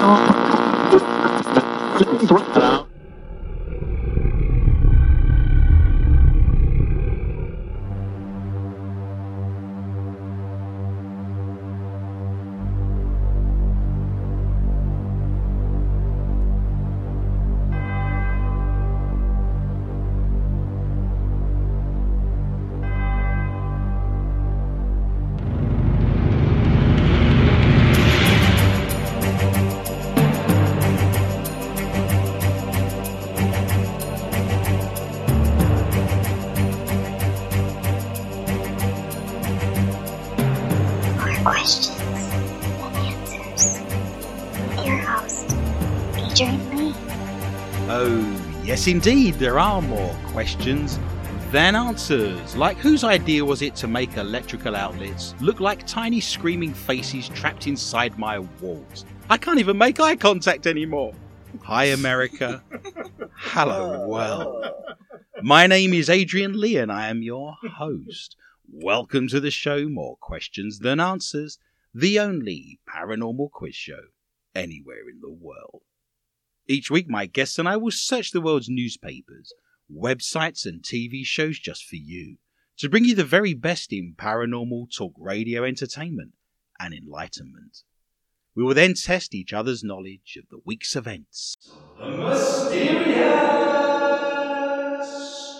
More yes, indeed, there are more questions than answers. Like, whose idea was it to make electrical outlets look like tiny screaming faces trapped inside my walls? I can't even make eye contact anymore. Hi, America. Hello, world. My name is Adrian Lee, and I am your host. Welcome to the show More Questions Than Answers, the only paranormal quiz show anywhere in the world. Each week, my guests and I will search the world's newspapers, websites, and TV shows just for you to bring you the very best in paranormal talk radio entertainment and enlightenment. We will then test each other's knowledge of the week's events. The mysterious,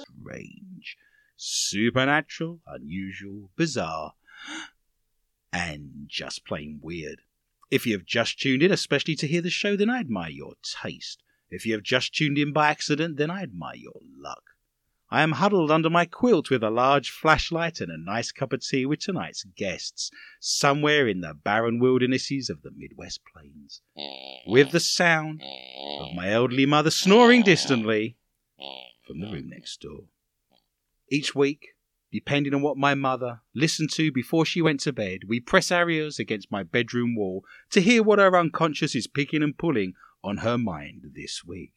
strange, supernatural, unusual, bizarre, and just plain weird. If you have just tuned in, especially to hear the show, then I admire your taste. If you have just tuned in by accident, then I admire your luck. I am huddled under my quilt with a large flashlight and a nice cup of tea with tonight's guests, somewhere in the barren wildernesses of the Midwest Plains, with the sound of my elderly mother snoring distantly from the room next door. Each week, depending on what my mother listened to before she went to bed, we press our ears against my bedroom wall to hear what her unconscious is picking and pulling on her mind this week.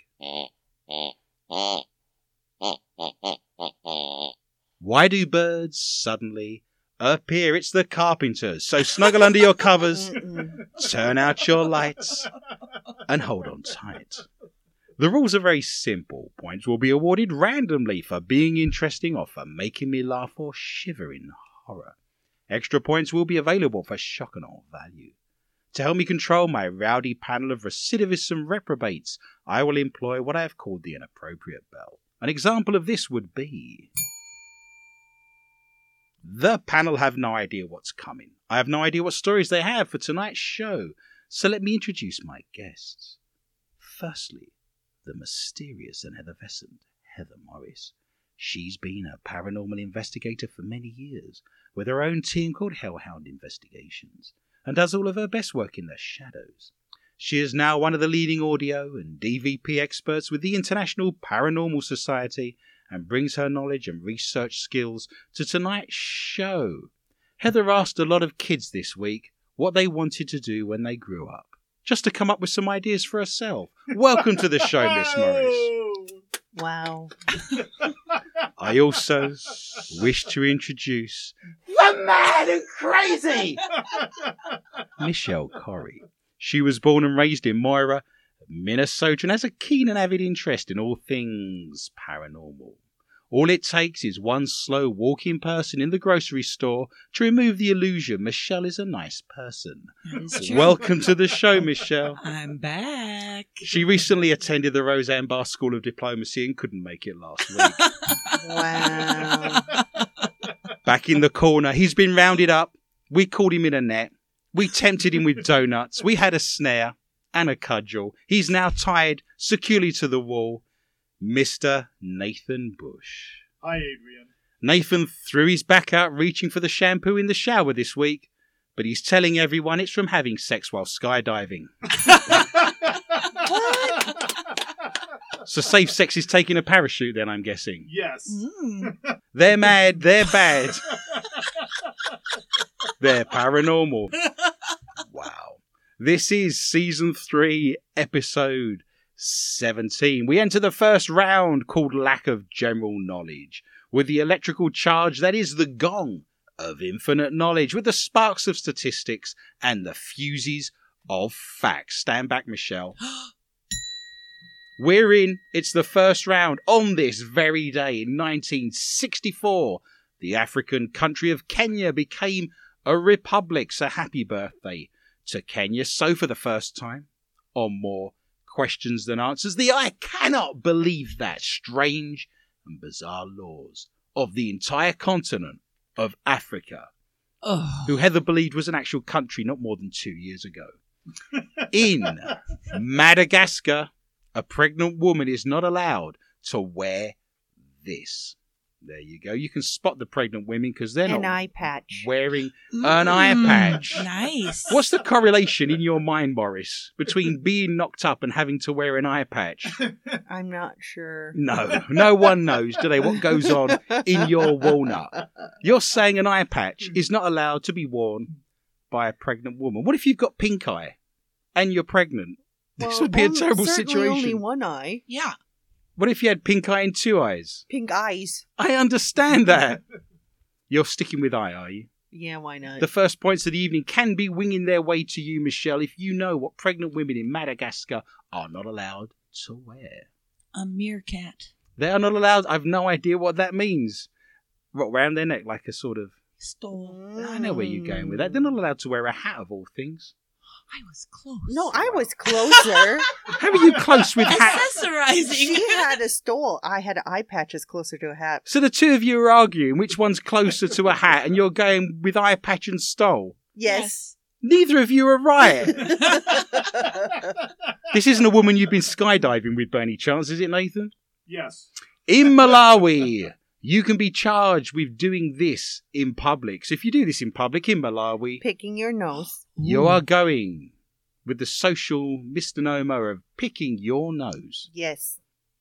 Why do birds suddenly appear? It's the carpenters. So snuggle under your covers, turn out your lights, and hold on tight. The rules are very simple. Points will be awarded randomly for being interesting or for making me laugh or shiver in horror. Extra points will be available for shock and awe value. To help me control my rowdy panel of recidivists and reprobates, I will employ what I have called the inappropriate bell. An example of this would be. The panel have no idea what's coming. I have no idea what stories they have for tonight's show, so let me introduce my guests. Firstly, the mysterious and effervescent Heather Morris. She's been a paranormal investigator for many years, with her own team called Hellhound Investigations, and does all of her best work in the shadows. She is now one of the leading audio and EVP experts with the International Paranormal Society and brings her knowledge and research skills to tonight's show. Heather asked a lot of kids this week what they wanted to do when they grew up, just to come up with some ideas for herself. Welcome to the show, Miss Morris. Wow. I also wish to introduce the mad and crazy Michelle Corrie. She was born and raised in Mora, Minnesota, and has a keen and avid interest in all things paranormal. All it takes is one slow walking person in the grocery store to remove the illusion Michelle is a nice person. That is true. Welcome to the show, Michelle. I'm back. She recently attended the Roseanne Barr School of Diplomacy and couldn't make it last week. Wow. Back in the corner, he's been rounded up. We caught him in a net. We tempted him with donuts. We had a snare and a cudgel. He's now tied securely to the wall. Mr. Nathan Bush. Hi, Adrian. Nathan threw his back out reaching for the shampoo in the shower this week, but he's telling everyone it's from having sex while skydiving. So safe sex is taking a parachute then, I'm guessing. yes. Mm. They're mad, they're bad. they're paranormal. Wow. This is season 3, episode 17. We enter the first round called Lack of General Knowledge with the electrical charge that is the gong of infinite knowledge with the sparks of statistics and the fuses of facts. Stand back, Michelle. We're in. It's the first round on this very day in 1964. The African country of Kenya became a republic. So happy birthday to Kenya. So for the first time on more questions than answers, the I cannot believe that strange and bizarre laws of the entire continent of Africa, Oh. who Heather believed was an actual country not more than two years ago. In Madagascar, a pregnant woman is not allowed to wear this. There you go. You can spot the pregnant women because they're An not eye patch. wearing an eye Mm. patch. Nice. What's the correlation in your mind, Morris, between being knocked up and having to wear an eye patch? I'm not sure. No, no one knows, do they, what goes on in your walnut? You're saying an eye patch is not allowed to be worn by a pregnant woman. What if you've got pink eye and you're pregnant? This Well, would be a one- terrible certainly Only one eye. Yeah. What if you had pink eye and two eyes? Pink eyes. I understand that. You're sticking with eye, are you? Yeah, why not? The first points of the evening can be winging their way to you, Michelle, if you know what pregnant women in Madagascar are not allowed to wear. A meerkat. They are not allowed. I've no idea what that means. What round their neck, like a sort of. Stole. I know where you're going with that. They're not allowed to wear a hat of all things. I was close. no, I was closer. How are you close with hats? Accessorizing. she had a stole. I had eye patches closer to a hat. So the two of you are arguing which one's closer to a hat, and you're going with eye patch and stole. Yes. Neither of you are right. this isn't a woman you've been skydiving with, by any chance, is it, Nathan? Yes. In Malawi, you can be charged with doing this in public. So if you do this in public in Malawi, Picking your nose. you are going with the social misnomer of picking your nose. Yes.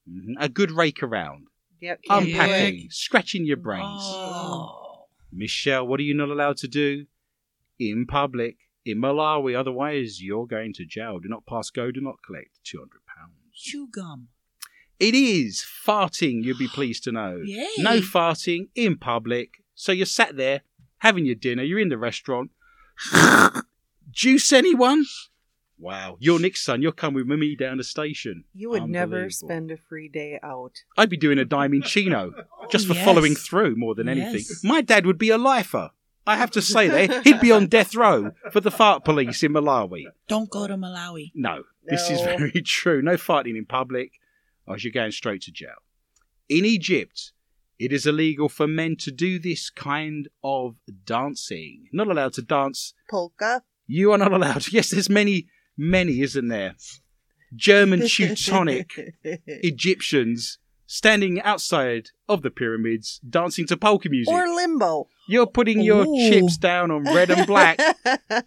Mhm. A good rake around, Yep. Yep. unpacking, scratching your brains. Oh. Michelle, what are you not allowed to do in public in Malawi? Otherwise, you're going to jail. Do not pass go, do not collect £200. Chew gum. It is farting, you'll be pleased to know. Yay. No farting in public. So you're sat there having your dinner, you're in the restaurant. Juice anyone? Wow, you're Nick's son, you're come with me down the station. You would never spend a free day out. I'd be doing a in chino just for Yes. following through more than anything. Yes. My dad would be a lifer. I have to say that. He'd be on death row for the fart police in Malawi. Don't go to Malawi. No, this is very true. No farting in public, or you're going straight to jail. In Egypt, it is illegal for men to do this kind of dancing. Not allowed to dance. Polka. You are not allowed. Yes, there's many, many, isn't there? German Teutonic Egyptians standing outside of the pyramids dancing to polka music. or limbo. You're putting your Ooh. chips down on red and black.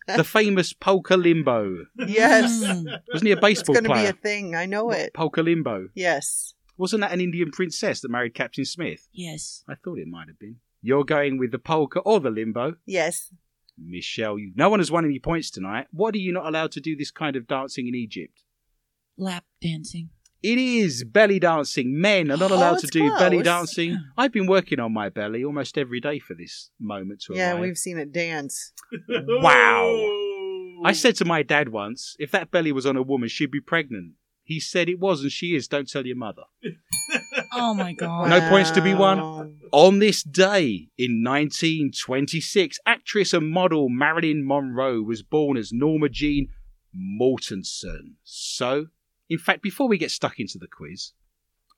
the famous polka limbo. yes. Mm. Wasn't he a baseball It's going to be player? a thing. I know it. Polka limbo. Yes. Wasn't that an Indian princess that married Captain Smith? Yes. I thought it might have been. You're going with the polka or the limbo. Yes. Michelle, you, no one has won any points tonight. What are you not allowed to do this kind of dancing in Egypt? Lap dancing. It is belly dancing. Men are not Oh, allowed to it's do belly dancing. I've been working on my belly almost every day for this moment to Yeah, arrive. we've seen it dance. Wow. I said to my dad once, if that belly was on a woman, she'd be pregnant. He said it was, and she is. Don't tell your mother. Oh my god. No points to be won. On this day in 1926, actress and model Marilyn Monroe was born as Norma Jean Mortensen. So, in fact, before we get stuck into the quiz,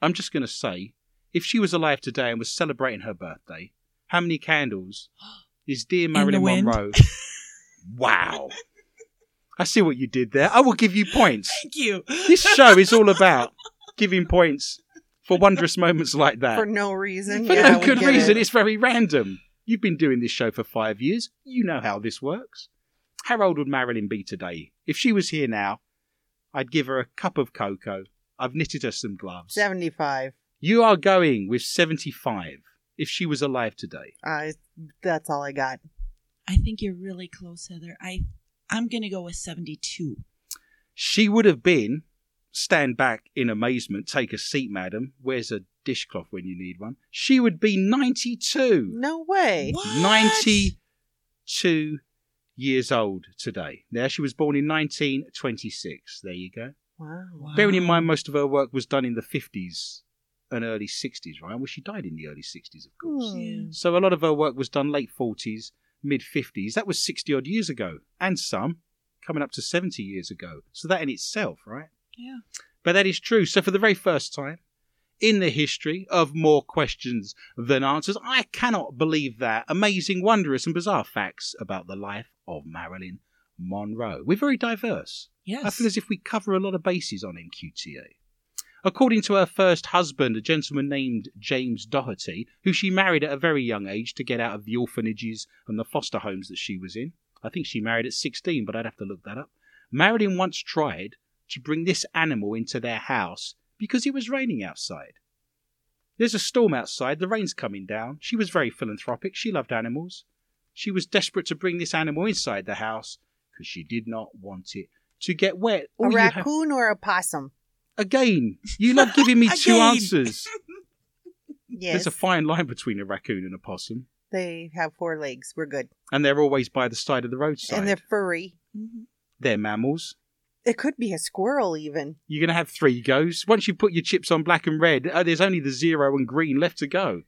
I'm just going to say if she was alive today and was celebrating her birthday, how many candles is dear Marilyn. Monroe? wow. I see what you did there. I will give you points. Thank you. This show is all about giving points for wondrous moments like that. For no reason. For yeah, no good reason. it. It's very random. You've been doing this show for five years. You know how this works. How old would Marilyn be today? If she was here now, I'd give her a cup of cocoa. I've knitted her some gloves. 75. You are going with 75 if she was alive today. Uh, that's all I got. I think you're really close, Heather. I I'm gonna go with seventy two. She would have been, stand back in amazement, take a seat, madam. Where's a dishcloth when you need one? She would be 92. No way. What? 92 years old today. Now, she was born in 1926. There you go. Wow. Wow. Bearing in mind most of her work was done in the 50s and early 60s, right? Well, she died in the early 60s, of course. Hmm. So a lot of her work was done late 40s, mid 50s. That was 60 odd years ago, and some coming up to 70 years ago. So that in itself, right? Yeah. But that is true. So for the very first time in the history of more questions than answers, I cannot believe that amazing, wondrous, and bizarre facts about the life of Marilyn Monroe. We're very diverse. Yes. I feel as if we cover a lot of bases on MQTA. According to her first husband, a gentleman named James Dougherty, who she married at a very young age to get out of the orphanages and the foster homes that she was in. I think she married at 16, but I'd have to look that up. Marilyn once tried to bring this animal into their house because it was raining outside. There's a storm outside, the rain's coming down. She was very philanthropic, she loved animals. She was desperate to bring this animal inside the house because she did not want it to get wet. A All have- raccoon or a possum? Again, you love giving me two answers. Yes. There's a fine line between a raccoon and a possum, They have four legs. We're good. and they're always by the side of the roadside. And they're furry. They're mammals. It could be a squirrel, even. You're going to have three goes. Once you put your chips on black and red, uh, there's only the zero and green left to go.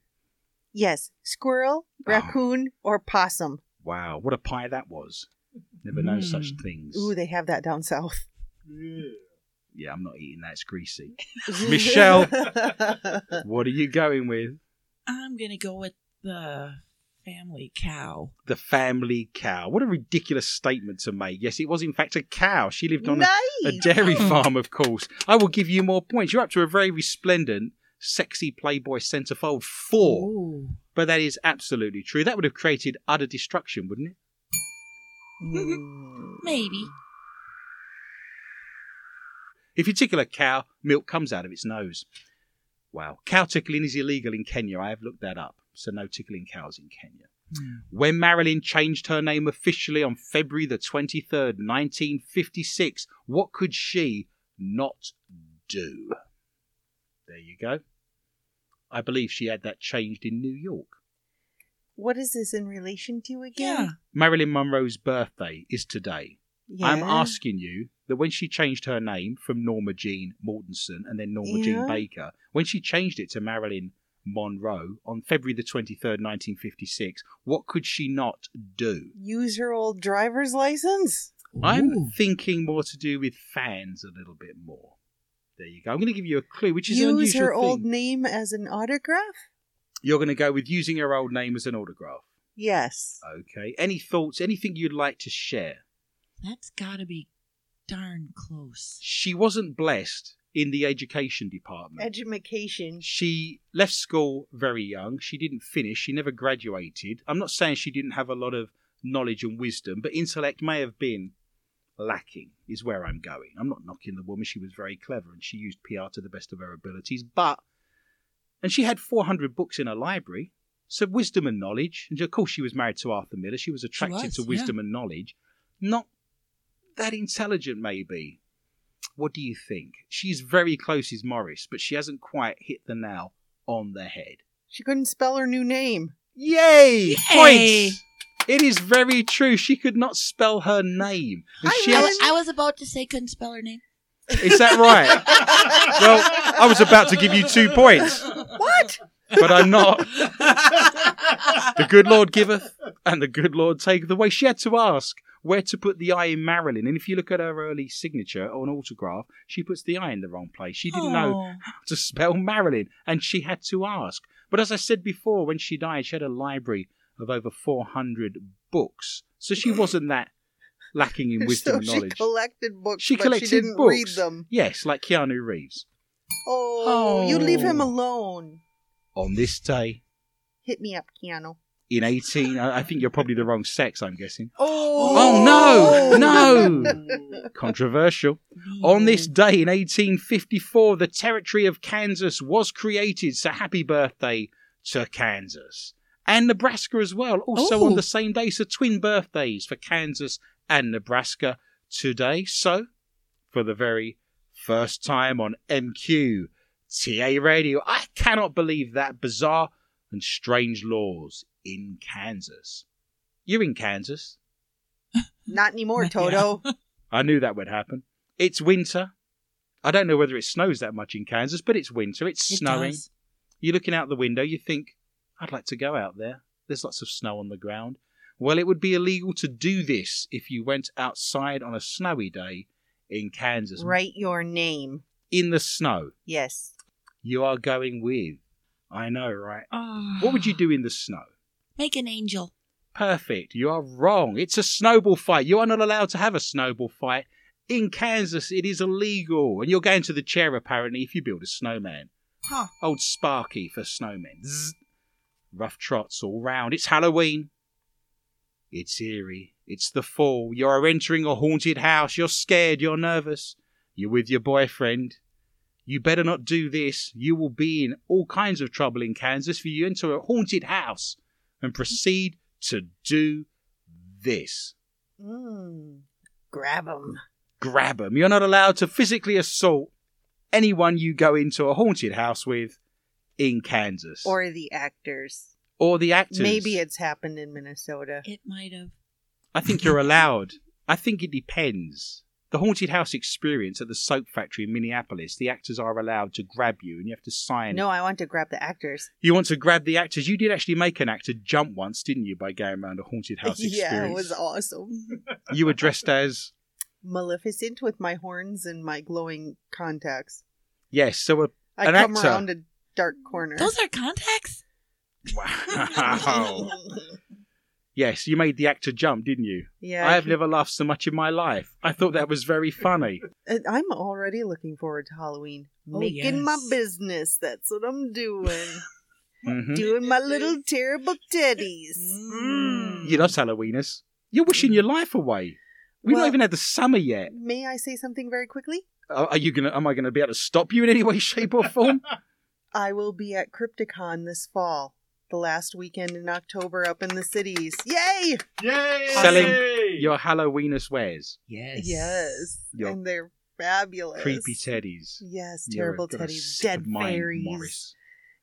Yes. Squirrel, Oh. raccoon, or possum. Wow, what a pie that was. Never known Mm. such things. Ooh, they have that down south. Yeah, I'm not eating that. It's greasy. Michelle. what are you going with? I'm gonna go with the family cow. The family cow. What a ridiculous statement to make. Yes, it was in fact a cow. She lived on a nice. a dairy farm, of course. I will give you more points. You're up to a very resplendent, sexy Playboy centerfold four. Ooh. But that is absolutely true. That would have created utter destruction, wouldn't it? Mm. Maybe. If you tickle a cow, milk comes out of its nose. Wow. Cow tickling is illegal in Kenya. I have looked that up. So no tickling cows in Kenya. When Marilyn changed her name officially on February the 23rd, 1956, what could she not do? There you go. I believe she had that changed in New York. What is this in relation to Yeah. again? Marilyn Monroe's birthday is today. I'm asking you that when she changed her name from Norma Jean Mortensen and then Norma Jean Baker, when she changed it to Marilyn Monroe on February the 23rd, 1956, what could she not do? Use her old driver's license? I'm Ooh. thinking more to do with fans a little bit more. There you go. I'm going to give you a clue, which is an Use unusual her thing. old name as an autograph? You're going to go with using her old name as an autograph. Yes. Okay. Any thoughts? Anything you'd like to share? That's gotta be darn close. She wasn't blessed in the education department. Education. She left school very young. She didn't finish. She never graduated. I'm not saying she didn't have a lot of knowledge and wisdom, but intellect may have been lacking, is where I'm going. I'm not knocking the woman. She was very clever and she used PR to the best of her abilities. But, and she had 400 books in her library. So wisdom and knowledge. And of course, she was married to Arthur Miller. She was attracted was, to wisdom and knowledge. Not that intelligent, maybe. What do you think? She's very close as Morris, but she hasn't quite hit the nail on the head. She couldn't spell her new name. Yay! Yay! Points! It is very true. She could not spell her name. And I she had- was, I was about to say couldn't spell her name. Is that right? well, I was about to give you two points, What? but I'm not. The good Lord giveth, and the good Lord taketh away. She had to ask where to put the I in Marilyn. And if you look at her early signature or an autograph, she puts the I in the wrong place. She didn't know Oh. to spell Marilyn, and she had to ask. But as I said before, when she died, she had a library of over 400 books. So she wasn't that lacking in wisdom so and she knowledge. collected books, She but collected she didn't books. read them. Yes, like Keanu Reeves. Oh, you leave him Oh. alone. On this day Hit me up, Keanu. in 18, I I think you're probably the wrong sex, I'm guessing. Oh, Oh, no, no! Controversial. On this day in 1854, the territory of Kansas was created. So happy birthday to Kansas. And Nebraska as well. Also Oh. on the oh. same day. So twin birthdays for Kansas and Nebraska today. So, for the very first time on MQ TA Radio, I cannot believe that bizarre and strange laws in Kansas. You're in Kansas. Not anymore, Yeah. Toto. I knew that would happen. It's winter. I don't know whether it snows that much in Kansas, but it's winter. It's It snowing. does. You're looking out the window, you think, I'd like to go out there. There's lots of snow on the ground. Well, it would be illegal to do this if you went outside on a snowy day in Kansas. Write your name. In the snow. Yes. You are going with. I know, right? Oh. What would you do in the snow? Make an angel. Perfect. You are wrong. It's a snowball fight. You are not allowed to have a snowball fight. In Kansas, it is illegal. And you're going to the chair, apparently, if you build a snowman. Huh. Old Sparky for snowmen. Zzz. Rough trots all round. It's Halloween. It's eerie. It's the fall. You are entering a haunted house. You're scared. You're nervous. You're with your boyfriend. You better not do this. You will be in all kinds of trouble in Kansas for you enter a haunted house and proceed to do this. Mm. Grab him. Grab them. You're not allowed to physically assault anyone you go into a haunted house with in Kansas. Or the actors. or the actors. Maybe it's happened in Minnesota. It might have. I think you're allowed. I think it depends. The haunted house experience at the soap factory in Minneapolis, the actors are allowed to grab you and you have to sign. No, I want to grab the actors. You want to grab the actors. You did actually make an actor jump once, didn't you, by going around a haunted house experience? yeah, it was awesome. You were dressed as Maleficent with my horns and my glowing contacts. yes, so a I An come actor. around a dark corner. Those are contacts? wow. yes, you made the actor jump, didn't you? yeah, I have never laughed so much in my life. I thought that was very funny. I'm already looking forward to Halloween. Oh, Making my business. That's what I'm doing. Mhm. doing my little terrible teddies. Mm. You're not Halloweeners. You're wishing your life away. We've Well- not even had the summer yet. May I say something very quickly? Are are you gonna? Am I gonna be able to stop you in any way, shape, or form? I will be at Crypticon this fall. The last weekend in October up in the cities. Yay! Yay! Selling your Halloweenus wares, Yes. Yes. Your and they're fabulous. creepy teddies. Yes, terrible teddies. Dead fairies. Morris.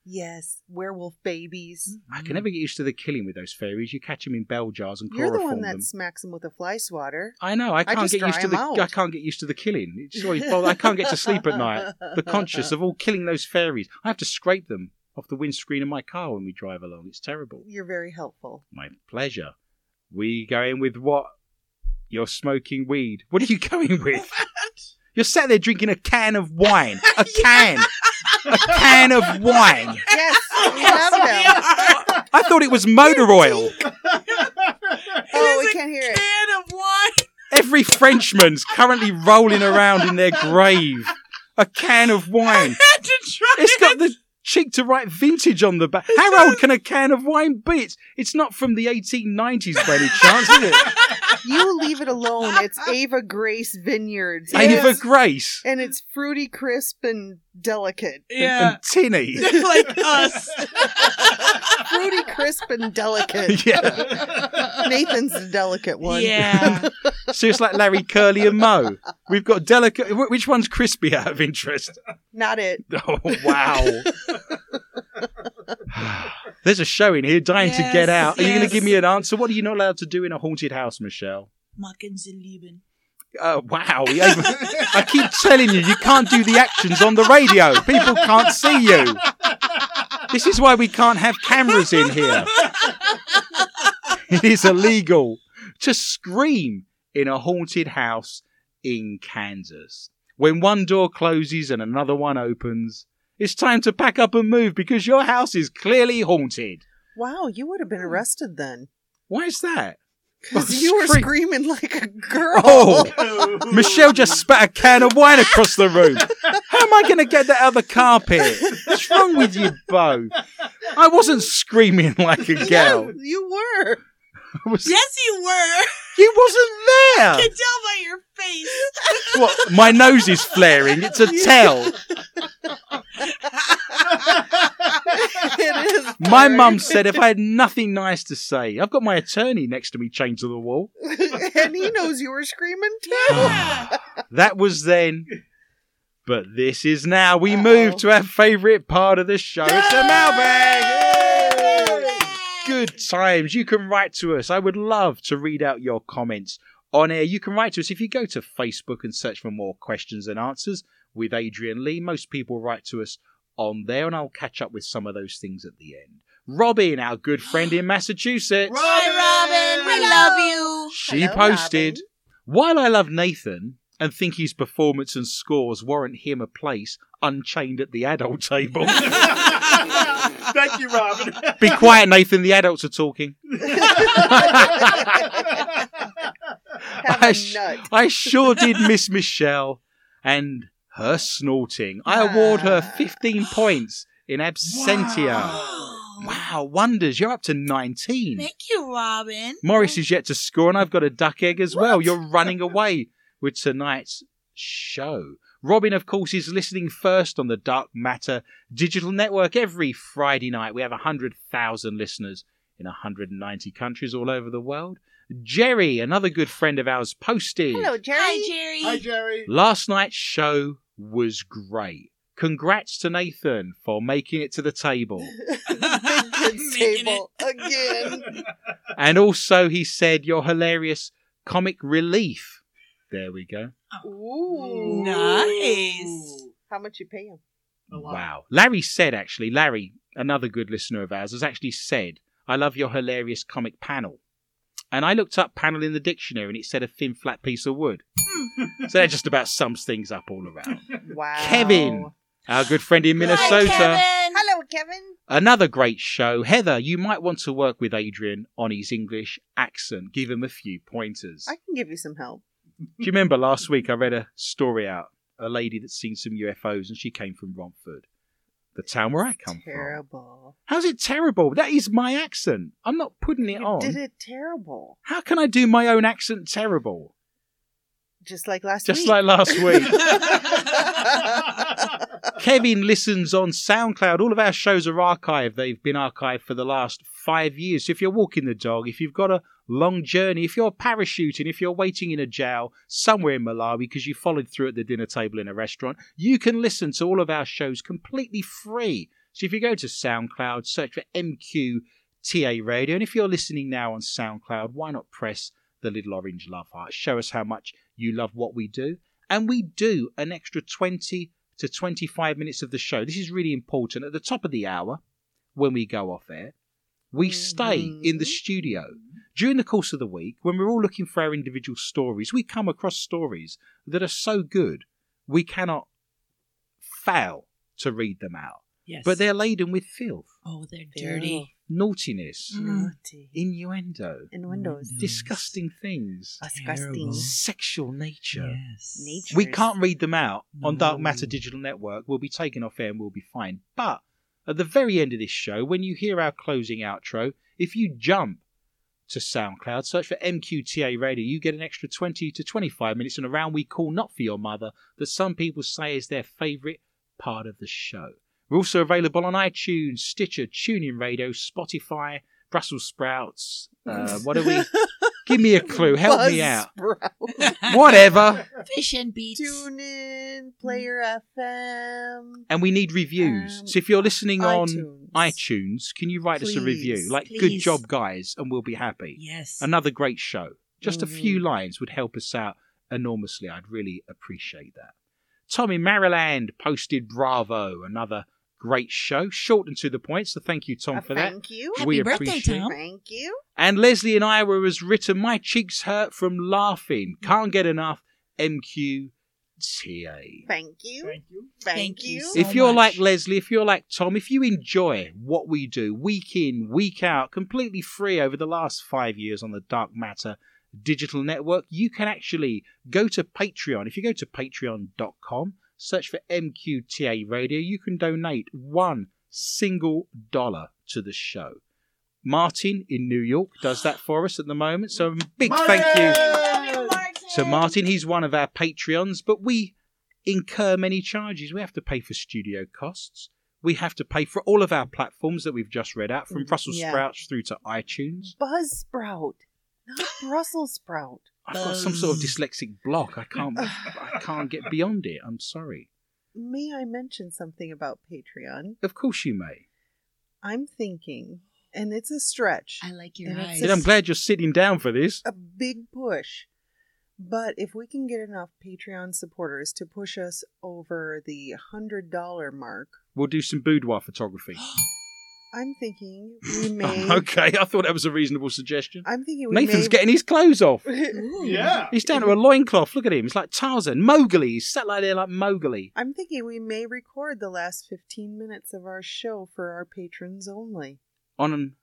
Yes, werewolf babies. I can never get used to the killing with those fairies. You catch them in bell jars and You're the chloroform one that them. smacks them with a fly swatter. I know. I can't just get used to the. out. I can't get used to the killing. It's always, well, I can't get to sleep at night. The conscious of all killing those fairies. I have to scrape them off the windscreen of my car when we drive along. It's terrible. You're very helpful. My pleasure. We going with what? You're smoking weed. What are you going with? You're sat there drinking a can of wine. A can. A can of wine. Yes, we have them. I thought it was motor oil. Oh, we can't hear it. Can of wine. Every Frenchman's currently rolling around in their grave. A can of wine. had to try It's got the cheek to write vintage on the back. How old can a can of wine be? It's, it's not from the 1890s by any chance, is it? You leave it alone. It's Ava Grace Vineyards. Ava Yes. Grace And it's fruity, crisp, and delicate. and, Yeah. and tinny. like us. Fruity, crisp, and delicate. yeah. Nathan's the delicate one. Yeah. So it's like Larry Curly and Moe. We've got delicate. Which one's crispy out of interest? Not it. Oh, wow. There's a show in here dying to get out. Are you going to give me an answer? What are you not allowed to do in a haunted house, Michelle? Machen Sie lieben. Oh, wow. I keep telling you, you can't do the actions on the radio. People can't see you. This is why we can't have cameras in here. It is illegal to scream in a haunted house in Kansas. When one door closes and another one opens, it's time to pack up and move because your house is clearly haunted. Wow, you would have been arrested then. Why is that? Because you were Scream- screaming like a oh, girl. Oh, Michelle just spat a can of wine across the room. How am I going to get that out of the carpet? What's wrong with you both? I wasn't screaming like a Yeah, girl. you were. I was, Yes, you were. You wasn't there. I can tell by your face. What? My nose is flaring. It's a tell. it is. My Barry. mum said if I had nothing nice to say, I've got my attorney next to me chained to the wall. and he knows you were screaming too. Yeah. That was then. But this is now. We Uh-oh. move to our favourite part of the show. It's the mailbag. Yay! Good times. You can write to us. I would love to read out your comments on air. You can write to us if you go to Facebook and search for more questions and answers with Adrian Lee. Most people write to us on there, and I'll catch up with some of those things at the end. Robin, our good friend in Massachusetts, Hi, Robin. We love you. she Hello, posted, Robin. While I love Nathan and think his performance and scores warrant him a place unchained at the adult table. Thank you, Robin. Be quiet, Nathan. The adults are talking. Have I, a sh- I sure did miss Michelle and her snorting. I award her ah. 15 points in absentia. Wow, wonders. You're up to 19. Thank you, Robin. Morris is yet to score, and I've got a duck egg as well. You're running away with tonight's show. Robin, of course, is listening first on the Dark Matter Digital Network every Friday night. We have 100,000 listeners in 190 countries all over the world. Jerry, another good friend of ours, posted. Hello, Jerry. Hi, Jerry. Hi, Jerry. Last night's show was great. Congrats to Nathan for making it to the table. Big kids Making table again. and also, he said, You're hilarious comic relief. There we go. Ooh. Nice. How much you pay him? Wow. Larry said, actually, Larry, another good listener of ours, has actually said, I love your hilarious comic panel. And I looked up panel in the dictionary and it said a thin, flat piece of wood. so that just about sums things up all around. Wow. Kevin, our good friend in Minnesota. Hi, Kevin. Hello, Kevin. Another great show. Heather, you might want to work with Adrian on his English accent. Give him a few pointers. I can give you some help. Do you remember last week I read a story out? A lady that's seen some UFOs and she came from Romford, the town where I come from. Terrible. How's it terrible? That is my accent. I'm not putting it You on. did it terrible. How can I do my own accent terrible? Just like last Just week. like last week. Kevin listens on SoundCloud. All of our shows are archived. They've been archived for the last five years. So if you're walking the dog, if you've got a long journey, if you're parachuting, if you're waiting in a jail somewhere in Malawi because you followed through at the dinner table in a restaurant, you can listen to all of our shows completely free. So if you go to SoundCloud, search for MQTA Radio, and if you're listening now on SoundCloud, why not press the little orange love heart? Show us how much you love what we do. And we do an extra 20 to 25 minutes of the show. This is really important. At the top of the hour, when we go off air, we stay in the Mhm. studio. During the course of the week, when we're all looking for our individual stories, we come across stories that are so good we cannot fail to read them out. Yes. But they're laden with filth, oh, they're dirty. naughtiness, Mm. Naughty. innuendo, Innuendos. disgusting things, Disgusting. Sexual nature. Yes. Nature. We can't read them out on Dark Matter Digital Network. We'll be taken off air and we'll be fine. But at the very end of this show, when you hear our closing outro, if you jump to SoundCloud, search for MQTA Radio, you get an extra 20 to 25 minutes in a round we call Not For Your Mother, that some people say is their favourite part of the show. We're also available on iTunes, Stitcher, TuneIn Radio, Spotify, Brussels Sprouts. Uh, what are we? Give me a clue. Help me out. Buzzsprout. Whatever. Fish and beets. Tune in, Player FM. And we need reviews. Um, so if you're listening on iTunes. iTunes, can you write us a review? Please, Like, good job, guys, and we'll be happy. Yes. Another great show. Just a few Mhm. lines would help us out enormously. I'd really appreciate that. Tommy in Maryland posted Bravo, another great show, short and to the point. So thank you, Tom, Uh, for that. Thank you. Happy we birthday, appreciate- Tom. Thank you. And Leslie and Ira has written, My cheeks hurt from laughing. Can't get enough. MQTA. Thank you. Thank you. Thank, Thank you you. so if you're like. Leslie, if you're like Tom, if you enjoy what we do week in, week out, completely free over the last five years on the Dark Matter digital network, you can actually go to Patreon. If you go to patreon.com, search for MQTA Radio, you can donate one single dollar to the show. Martin in New York does that for us at the moment. So a big thank you so Martin, he's one of our Patreons, but we incur many charges. We have to pay for studio costs. We have to pay for all of our platforms that we've just read out, from mm, Brussels Yeah. Sprouts through to iTunes. Buzzsprout, not Brussels sprout. I've got some sort of dyslexic block. I can't I can't get beyond it. I'm sorry. May I mention something about Patreon? Of course you may. I'm thinking, and it's a stretch, I like your eyes. And I'm glad you're sitting down for this. a big push But if we can get enough Patreon supporters to push us over the $100 mark, We'll do some boudoir photography. I'm thinking we may. okay, I thought that was a reasonable suggestion. I'm thinking we Nathan's may. getting his clothes off. Yeah. He's down to a loincloth. Look at him. It's like Tarzan. Mowgli. He's sat like there like Mowgli. I'm thinking we may record the last 15 minutes of our show for our patrons only. On an,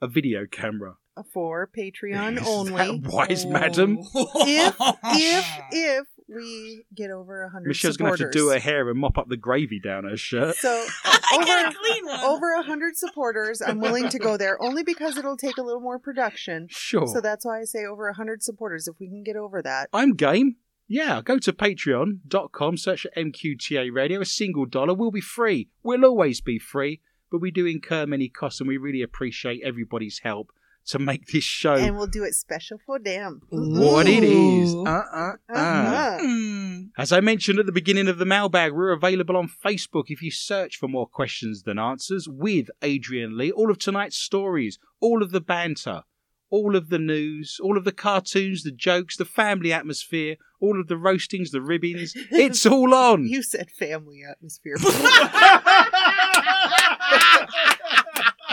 a video camera. For Patreon Is only. that wise, madam? If if if we get over a hundred Michelle's going to have to do her hair and mop up the gravy down her shirt. So over a clean one. over a hundred supporters, I'm willing to go there only because it'll take a little more production. Sure. So that's why I say over a hundred supporters. If we can get over that, I'm game. Yeah, go to patreon.com, search for MQTA Radio. A single dollar will be free. We'll always be free, but we do incur many costs and we really appreciate everybody's help to make this show and we'll do it special for them. what it is. Uh, uh, uh. Uh-huh. Mm. As I mentioned at the beginning of the mailbag, we're available on Facebook if you search for more questions than answers with Adrian Lee. All of tonight's stories, all of the banter, all of the news, all of the cartoons, the jokes, the family atmosphere, all of the roastings, the ribbons. It's all on. You said family atmosphere.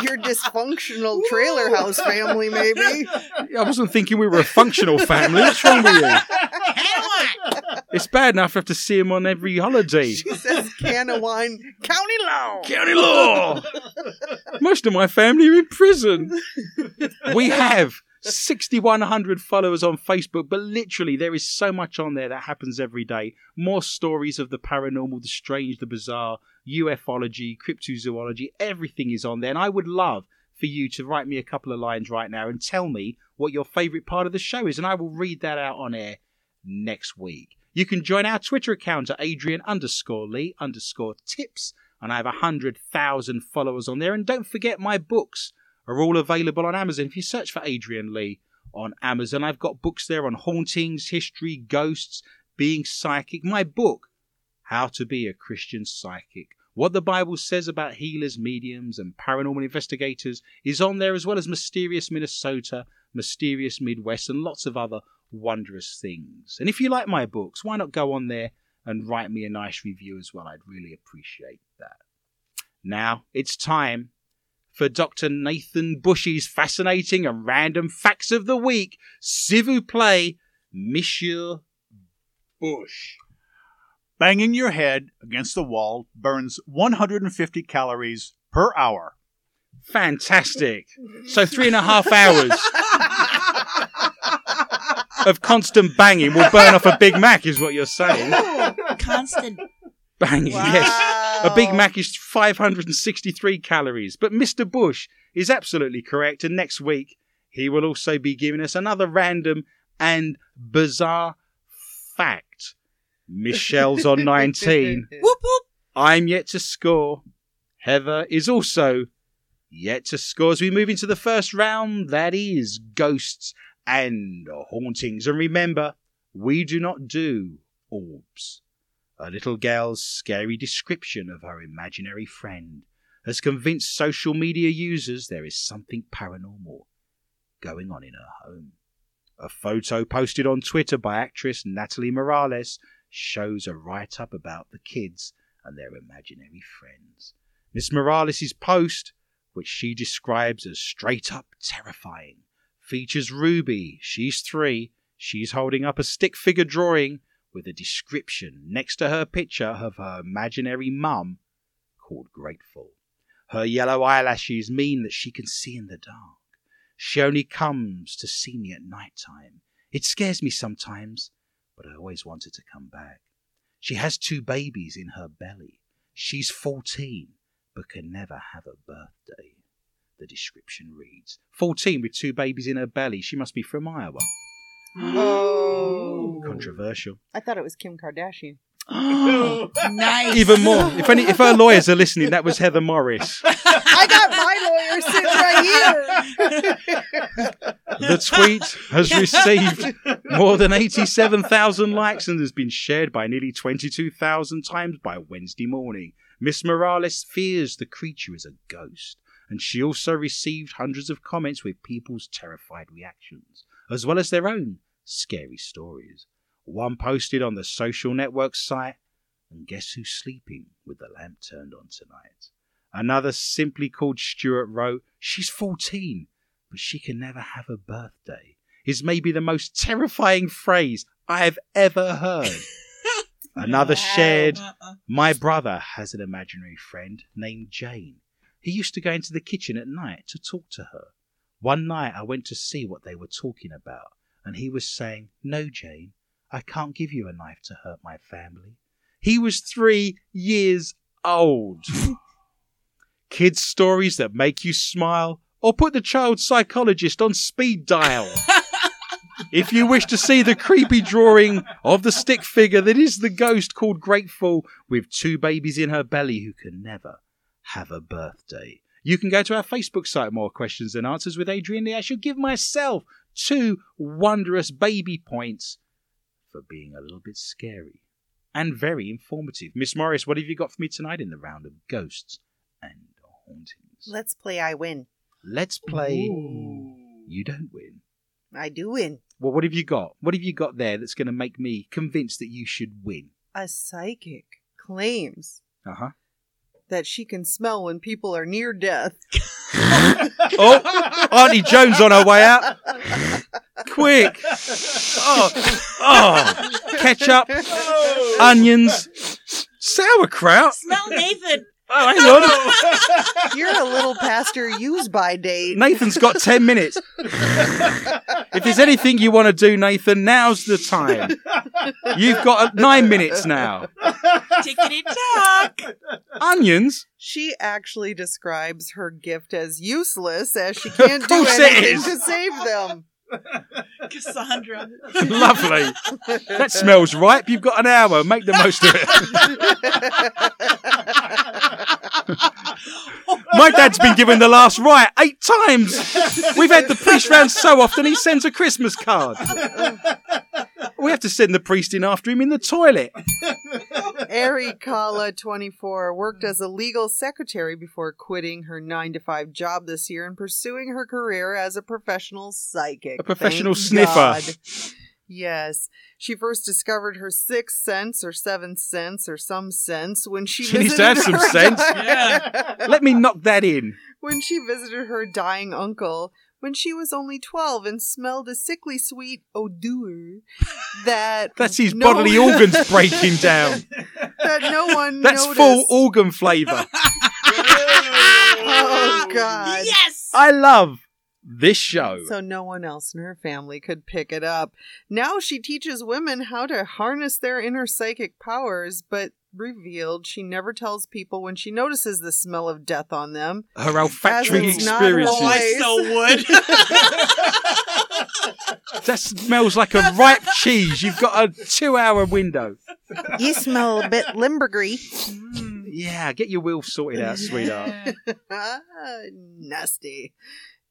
Your dysfunctional trailer house family, maybe. I wasn't thinking we were a functional family. What's wrong with you? It's bad enough I have to see him on every holiday. She says can of wine, county law. County law. Most of my family are in prison. We have 6,100 followers on Facebook, but literally there is so much on there that happens every day. More stories of the paranormal, the strange, the bizarre, ufology, cryptozoology, everything is on there. And I would love for you to write me a couple of lines right now and tell me what your favourite part of the show is, and I will read that out on air next week. You can join our Twitter account at Adrian underscore Lee underscore tips, and I have 100,000 followers on there. And don't forget, my books are all available on Amazon. If you search for Adrian Lee on Amazon, I've got books there on hauntings, history, ghosts, being psychic. My book, How to Be a Christian Psychic. What the Bible says about healers, mediums, and paranormal investigators is on there, as well as Mysterious Minnesota, Mysterious Midwest, and lots of other wondrous things. And if you like my books, why not go on there and write me a nice review as well? I'd really appreciate that. Now it's time for Dr. Nathan Bushy's fascinating and random facts of the week. S'il vous plaît, Monsieur Bush. Banging your head against the wall burns 150 calories per hour. Fantastic. So three and a half hours of constant banging will burn off a Big Mac, is what you're saying. Constant. Banging, yes. A Big Mac is 563 calories. But Mr. Bush is absolutely correct. And next week, he will also be giving us another random and bizarre fact. Michelle's on 19. Whoop whoop. I'm yet to score. Heather is also yet to score as we move into the first round. That is ghosts and hauntings. And remember, we do not do orbs. A little girl's scary description of her imaginary friend has convinced social media users there is something paranormal going on in her home. A photo posted on Twitter by actress Natalie Morales shows a write up about the kids and their imaginary friends. Miss Morales' post, which she describes as straight up terrifying, features Ruby. She's three. She's holding up a stick figure drawing with a description next to her picture of her imaginary mum called Grateful. Her yellow eyelashes mean that she can see in the dark. She only comes to see me at night time. It scares me sometimes, but I always wanted her to come back. She has two babies in her belly. She's 14, but can never have a birthday. The description reads 14 with two babies in her belly. She must be from Iowa. Oh. Controversial. I thought it was Kim Kardashian. Oh, nice. Even more. If any, if her lawyers are listening, that was Heather Morris. I got my lawyer sitting right here. The tweet has received more than 87,000 likes and has been shared by nearly 22,000 times by Wednesday morning. Miss Morales fears the creature is a ghost, and she also received hundreds of comments with people's terrified reactions, as well as their own scary stories. One posted on the social network site, and guess who's sleeping with the lamp turned on tonight? Another simply called Stuart wrote, She's 14, but she can never have a birthday, is maybe the most terrifying phrase I have ever heard. Another shared. My brother has an imaginary friend named Jane. He used to go into the kitchen at night to talk to her. One night I went to see what they were talking about, and he was saying, No, Jane, I can't give you a knife to hurt my family. He was three years old. Kids' stories that make you smile, or put the child psychologist on speed dial. If you wish to see the creepy drawing of the stick figure that is the ghost called Grateful with two babies in her belly who can never have a birthday, you can go to our Facebook site, More Questions and Answers with Adrian Lee. I should give myself two wondrous baby points for being a little bit scary and very informative. Miss Morris, what have you got for me tonight in the round of ghosts and hauntings? Let's play I win. Let's play You Don't Win. I do win. Well, what have you got? What have you got there that's going to make me convinced that you should win? A psychic claims Uh huh. that she can smell when people are near death. Oh, Auntie Jones on her way out. Quick. Oh, oh. Ketchup, oh. onions, sauerkraut. Smell Nathan. Oh, hang on. You're a little past your use by date. Nathan's got 10 minutes. If there's anything you want to do, Nathan, now's the time. You've got uh, nine minutes now. Tickety tock. Onions? She actually describes her gift as useless as she can't do anything to save them. Cassandra. Lovely. That smells ripe. You've got an hour. Make the most of it. My dad's been given the last rite eight times. We've had the priest round so often he sends a Christmas card. We have to send the priest in after him in the toilet. Ari Kala, 24, worked as a legal secretary before quitting her 9 to 5 job this year and pursuing her career as a professional psychic. A professional Thank sniffer. God. Yes. She first discovered her sixth sense or seventh sense or some sense when she, She needs to have visited some her sense. di- Let me knock that in. when she visited her dying uncle when she was only 12 and smelled a sickly sweet odor that That's his no- bodily organs breaking down. that no one That's noticed. full organ flavour. Oh, God. Yes. I love this show. so no one else in her family could pick it up. Now she teaches women how to harness their inner psychic powers, but revealed she never tells people when she notices the smell of death on them. Her olfactory As it's not her experiences. Oh, I so would. That smells like a ripe cheese. You've got a two hour window. You smell a bit limburgery. Yeah, get your wheel sorted out, sweetheart. Nasty.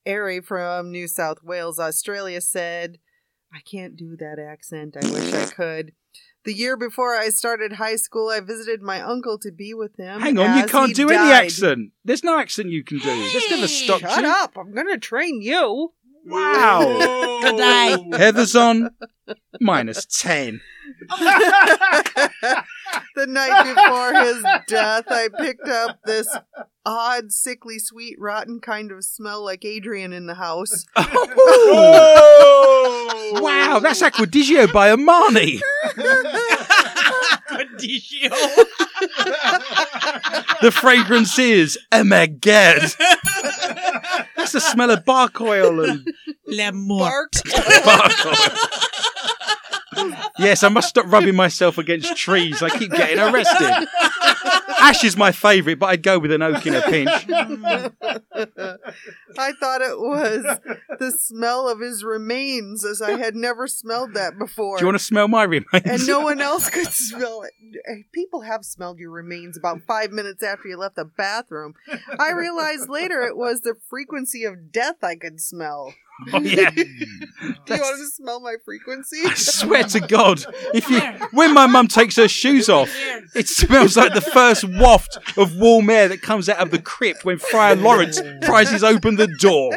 Ari from New South Wales, Australia said, I can't do that accent. I wish I could. The year before I started high school, I visited my uncle to be with him. Hang on, you can't he do any accent. There's no accent you can do. That's never Hey, stopped Shut you. up. I'm going to train you. Wow. Good day. Heather's on minus 10. the night before his death, I picked up this odd, sickly, sweet, rotten kind of smell like Adrian in the house. Oh. oh! Wow, that's Acqua di Gio by Armani. Condicio. The fragrance is oh my god. That's the smell of bark oil and Le mort. Bark. bark oil. Yes, I must stop rubbing myself against trees. I keep getting arrested. Ash is my favourite, but I'd go with an oak in a pinch. I thought it was the smell of his remains, as I had never smelled that before. Do you want to smell my remains? and no one else could smell it. People have smelled your remains about five minutes after you left the bathroom. I realized later it was the frequency of death I could smell. Oh, yeah. Do you want to smell my frequency? I swear to God, if you when my mum takes her shoes off, it smells like the first waft of warm air that comes out of the crypt when Friar Lawrence prizes open the door.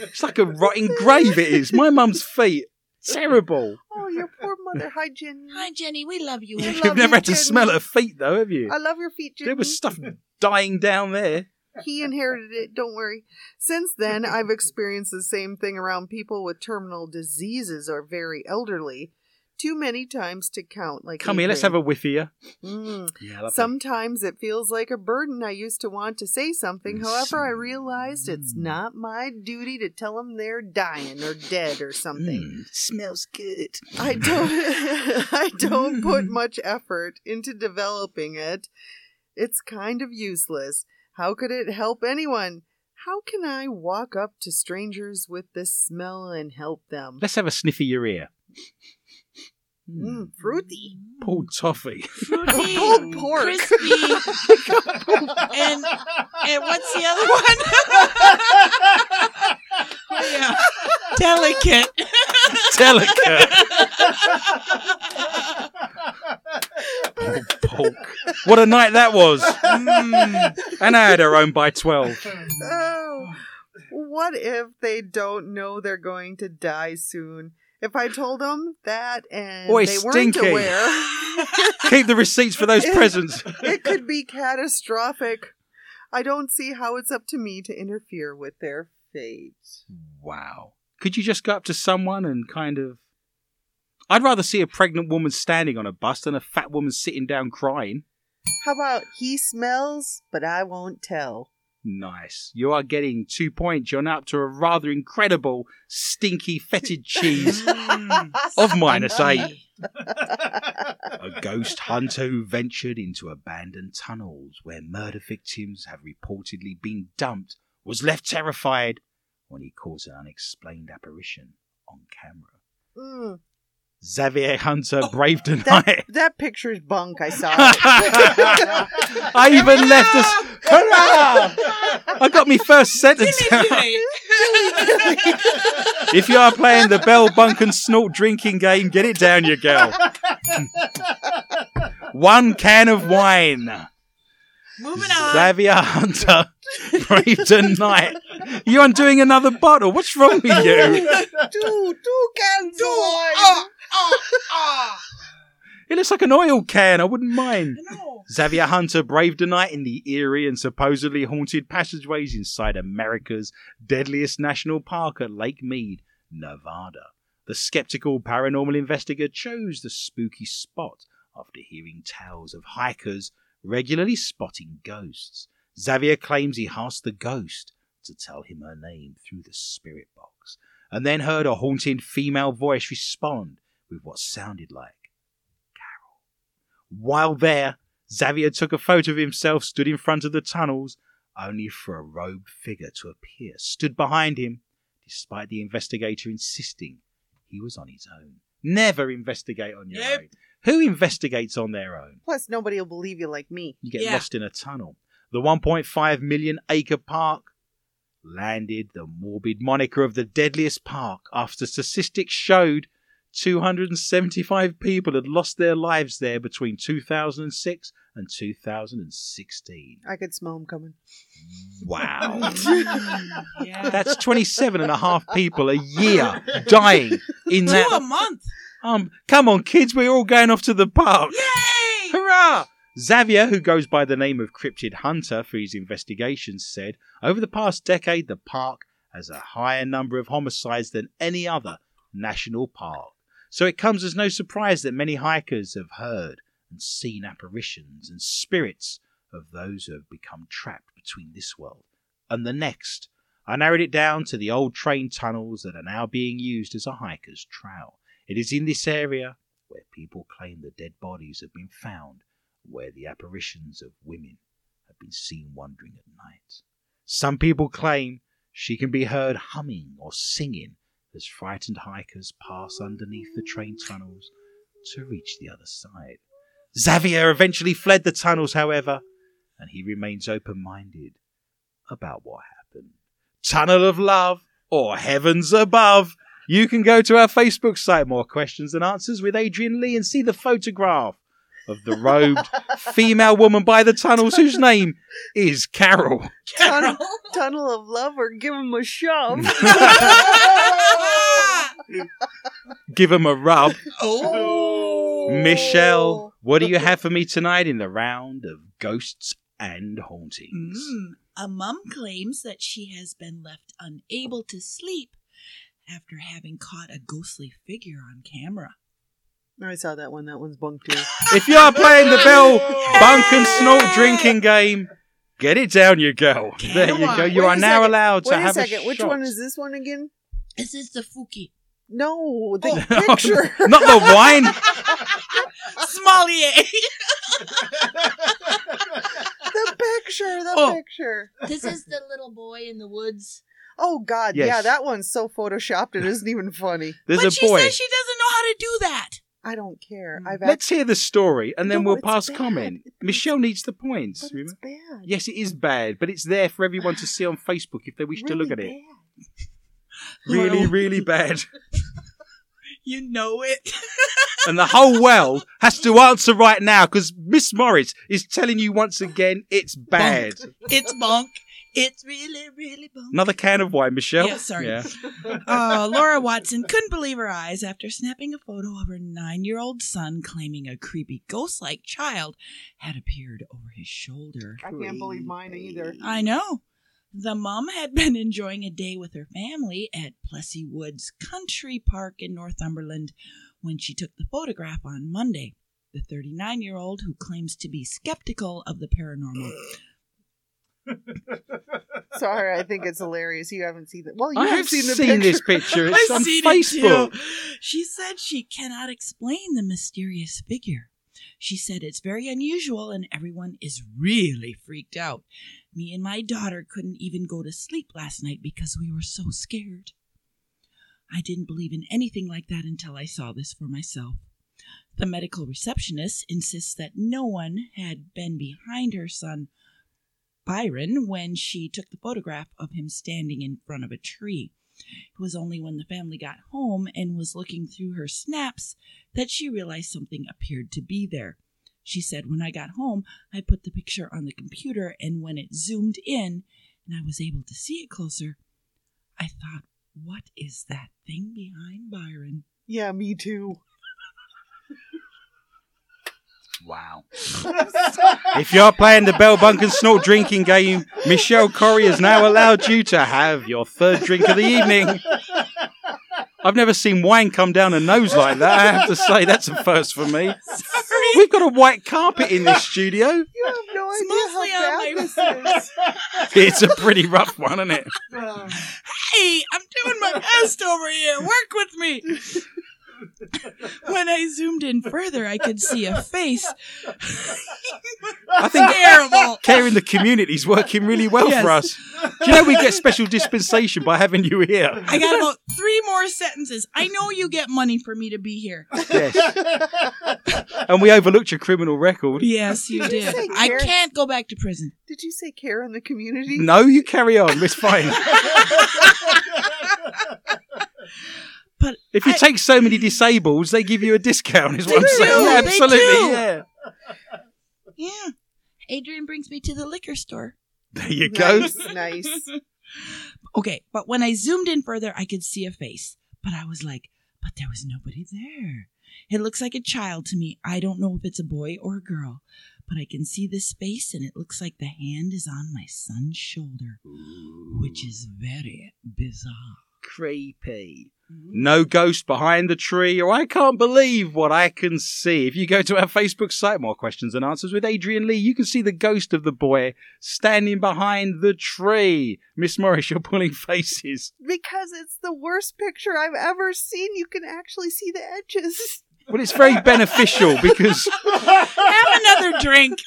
It's like a rotting grave. It is. My mum's feet. Terrible. Oh, your poor mother. Hi, Jenny. Hi, Jenny. We love you. I You've love never you, had to Jenny. smell her feet, though, have you? I love your feet, Jenny. There was stuff dying down there. He inherited it, don't worry. Since then, I've experienced the same thing around people with terminal diseases or very elderly. Too many times to count. Like Come here, let's have a whiff of you. Mm. Yeah. Sometimes it feels like a burden. I used to want to say something. However, I realized it's not my duty to tell them they're dying or dead or something. Mm, smells good. I don't I don't put much effort into developing it. It's kind of useless. How could it help anyone? How can I walk up to strangers with this smell and help them? Let's have a sniff of your ear. Mm, Mm, fruity. pulled toffee. Fruity, Pulled pork. crispy, and and what's the other one? oh, yeah, delicate. Delicate. Pulled pork. What a night that was. Mm. And I had her own by 12. Oh, what if they don't know they're going to die soon? If I told them that and Oi, they weren't stinky. aware, Keep the receipts for those presents. it could be catastrophic. I don't see how it's up to me to interfere with their fate. Wow. Could you just go up to someone and kind of. I'd rather see a pregnant woman standing on a bus than a fat woman sitting down crying. How about he smells, but I won't tell? Nice. You are getting two points. You're now up to a rather incredible, stinky, fetid cheese of minus eight. A ghost hunter who ventured into abandoned tunnels where murder victims have reportedly been dumped was left terrified when he caught an unexplained apparition on camera. Mm, Xavier Hunter oh, braved the that, night. that picture's bunk. I saw it. I even left us. Hurrah! I got me first sentence out. If you are playing the Bell Bunk and Snort drinking game, get it down, you girl. One can of wine. Moving on. Xavier Hunter braved the night. You undoing another bottle? What's wrong with you? two, two cans of wine. Oh, oh, oh. It looks like an oil can. I wouldn't mind. No. Xavier Hunter braved a night in the eerie and supposedly haunted passageways inside America's deadliest national park at Lake Mead, Nevada. The skeptical paranormal investigator chose the spooky spot after hearing tales of hikers regularly spotting ghosts. Xavier claims he asked the ghost to tell him her name through the spirit box, and then heard a haunting female voice respond with what sounded like while there, Xavier took a photo of himself stood in front of the tunnels, only for a robed figure to appear stood behind him, despite the investigator insisting he was on his own. Never investigate on your Yep. own. Who investigates on their own? Plus, nobody will believe you like me. You get Yeah. lost in a tunnel. The 1.5 million acre park landed the morbid moniker of the deadliest park after statistics showed 275 people had lost their lives there between 2006 and 2016. I could smell them coming. Wow. Yeah. That's 27 and a half people a year dying in Two a month. Um, come on, kids, we're all going off to the park. Yay! Hurrah! Xavier, who goes by the name of Cryptid Hunter for his investigations, said over the past decade the park has a higher number of homicides than any other national park. So it comes as no surprise that many hikers have heard and seen apparitions and spirits of those who have become trapped between this world and the next. I narrowed it down to the old train tunnels that are now being used as a hiker's trail. It is in this area where people claim the dead bodies have been found, where the apparitions of women have been seen wandering at night. Some people claim she can be heard humming or singing as frightened hikers pass underneath the train tunnels to reach the other side. Xavier eventually fled the tunnels, however, and he remains open minded about what happened. Tunnel of Love or Heavens Above. You can go to our Facebook site, More Questions and Answers with Adrian Lee, and see the photograph of the robed female woman by the tunnels whose name is Carol. Tunnel, tunnel of love or give him a shove. Give him a rub. Oh. Michelle, what do you have for me tonight in the round of ghosts and hauntings? Mm, a mum claims that she has been left unable to sleep after having caught a ghostly figure on camera. I saw that one. That one's bunk too. If you're playing the Bell Bunk and Snort drinking game, get it down, you girl. Can There you I? go. You Wait are now second. allowed to Wait a have second. Which shot. one is this one again? This is the Fuki. No, the Oh. picture. Not the wine. Smollier. the picture. The Oh. picture. this is the little boy in the woods. Oh God, Yes. yeah, that one's so photoshopped it isn't even funny. There's but a she boy. says she doesn't know how to do that. I don't care. Mm. I've Let's hear the story and then No, we'll pass bad. comment. It's- Michelle needs the points. but it's bad. Yes, it is bad, but it's there for everyone to see on Facebook if they wish to look at it. bad. Really, Well- really bad. You know it. And the whole world has to answer right now because Miss Morris is telling you once again it's bad. it's bonk. It's really, really bonk. Another can of wine, Michelle. Yeah, sorry. Yeah. Oh, Laura Watson couldn't believe her eyes after snapping a photo of her nine year old son claiming a creepy ghost like child had appeared over his shoulder. I can't believe mine either. I know. The mom had been enjoying a day with her family at Plessey Woods Country Park in Northumberland when she took the photograph on Monday. The 39 year old, who claims to be skeptical of the paranormal, Sorry, I think it's hilarious. You haven't seen it. Well, you I have have seen seen, picture. this picture. It's I've on seen Facebook. it too. She said she cannot explain the mysterious figure. She said it's very unusual and everyone is really freaked out. Me and my daughter couldn't even go to sleep last night because we were so scared. I didn't believe in anything like that until I saw this for myself. The medical receptionist insists that no one had been behind her son, Byron, when she took the photograph of him standing in front of a tree. It was only when the family got home and was looking through her snaps that she realized something appeared to be there. She said, When I got home, I put the picture on the computer, and when it zoomed in and I was able to see it closer, I thought, What is that thing behind Byron? Yeah, me too. Wow. if you're playing the Bell Bunk and Snort drinking game, Michelle Corrie has now allowed you to have your third drink of the evening. I've never seen wine come down a nose like that. I have to say, that's a first for me. Sorry. We've got a white carpet in this studio. You have no It's idea how bad this is. It's a pretty rough one, isn't it? Hey, I'm doing my best over here. Work with me. when I zoomed in further, I could see a face. I think Terrible. care in the community is working really well Yes. for us. Do you know we get special dispensation by having you here? I got about three more sentences. I know you get money for me to be here. Yes. And we overlooked your criminal record. Yes, you Did did. say I Karen? can't go back to prison. Did you say care in the community? No, you carry on. It's fine. But If you I- take so many disables, they give you a discount, is what I'm saying. do, Yeah, absolutely, yeah. yeah, Adrian brings me to the liquor store. There you go. Nice, nice. Okay, but when I zoomed in further, I could see a face. But I was like, but there was nobody there. It looks like a child to me. I don't know if it's a boy or a girl, but I can see this face and it looks like the hand is on my son's shoulder, which is very bizarre. creepy. Mm-hmm. No ghost behind the tree, or I can't believe what I can see. If you go to our Facebook site, More Questions and Answers with Adrian Lee, you can see the ghost of the boy standing behind the tree. Miss Morris, you're pulling faces. Because it's the worst picture I've ever seen. You can actually see the edges. Well, it's very beneficial because, Have another drink.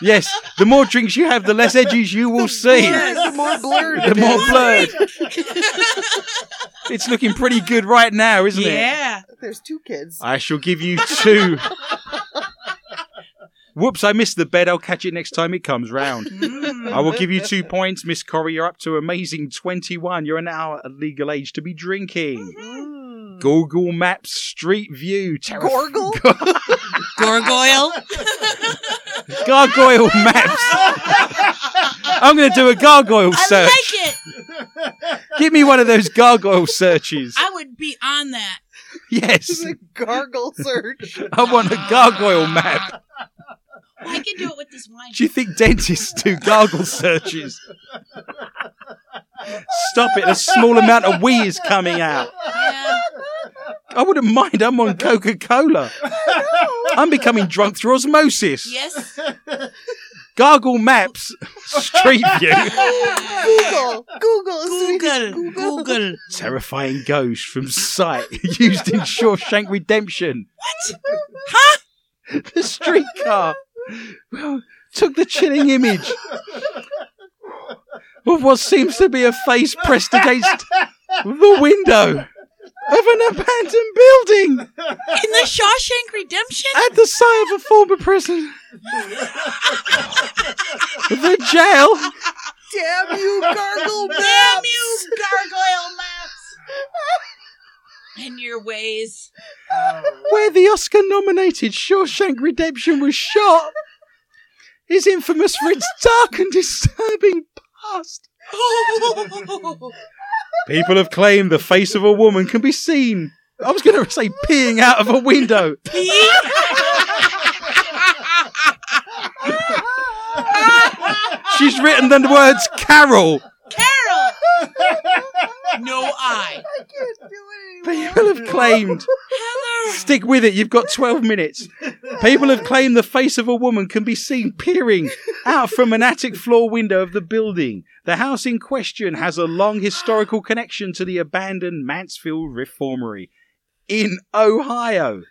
yes, the more drinks you have, the less edges you will see. Blur- the more blurred. The more blurred. It's looking pretty good right now, isn't it? yeah. There's two kids. I shall give you two. Whoops, I missed the bed. I'll catch it next time it comes round. Mm. I will give you two points. Miss Corrie, you're up to amazing 21. You're now at legal age to be drinking. Mm-hmm. Google Maps Street View. Terrif- Gorgle? Gargoyle. Gargoyle Maps. I'm going to do a gargoyle I search. like it. Give me one of those gargoyle searches. I would be on that. Yes, The gargle search. I want a gargoyle map. I can do it with this wine. Do you think dentists do gargle searches? Stop it! A small amount of wee is coming out. Yeah. I wouldn't mind. I'm on Coca Cola. I'm becoming drunk through osmosis. Yes. Gargle maps, Street View. Google. Google. sweetie, Google. Google. Terrifying ghost from sight used in Shawshank Redemption. What? Huh? The streetcar well, took the chilling image of what seems to be a face pressed against the window of an abandoned building In the Shawshank Redemption? at the site of a former prison. the jail Damn you, gargle maps. Damn you, gargoyle maps! And your ways. where the Oscar nominated Shawshank Redemption was shot is infamous for its dark and disturbing past. People have claimed the face of a woman can be seen. I was going to say peeing out of a window. She's written the words Carol. Carol! No I. I can't do it anymore. People have claimed. Heather! Stick with it, you've got 12 minutes. People have claimed the face of a woman can be seen peering out from an attic floor window of the building. The house in question has a long historical connection to the abandoned Mansfield Reformatory in Ohio.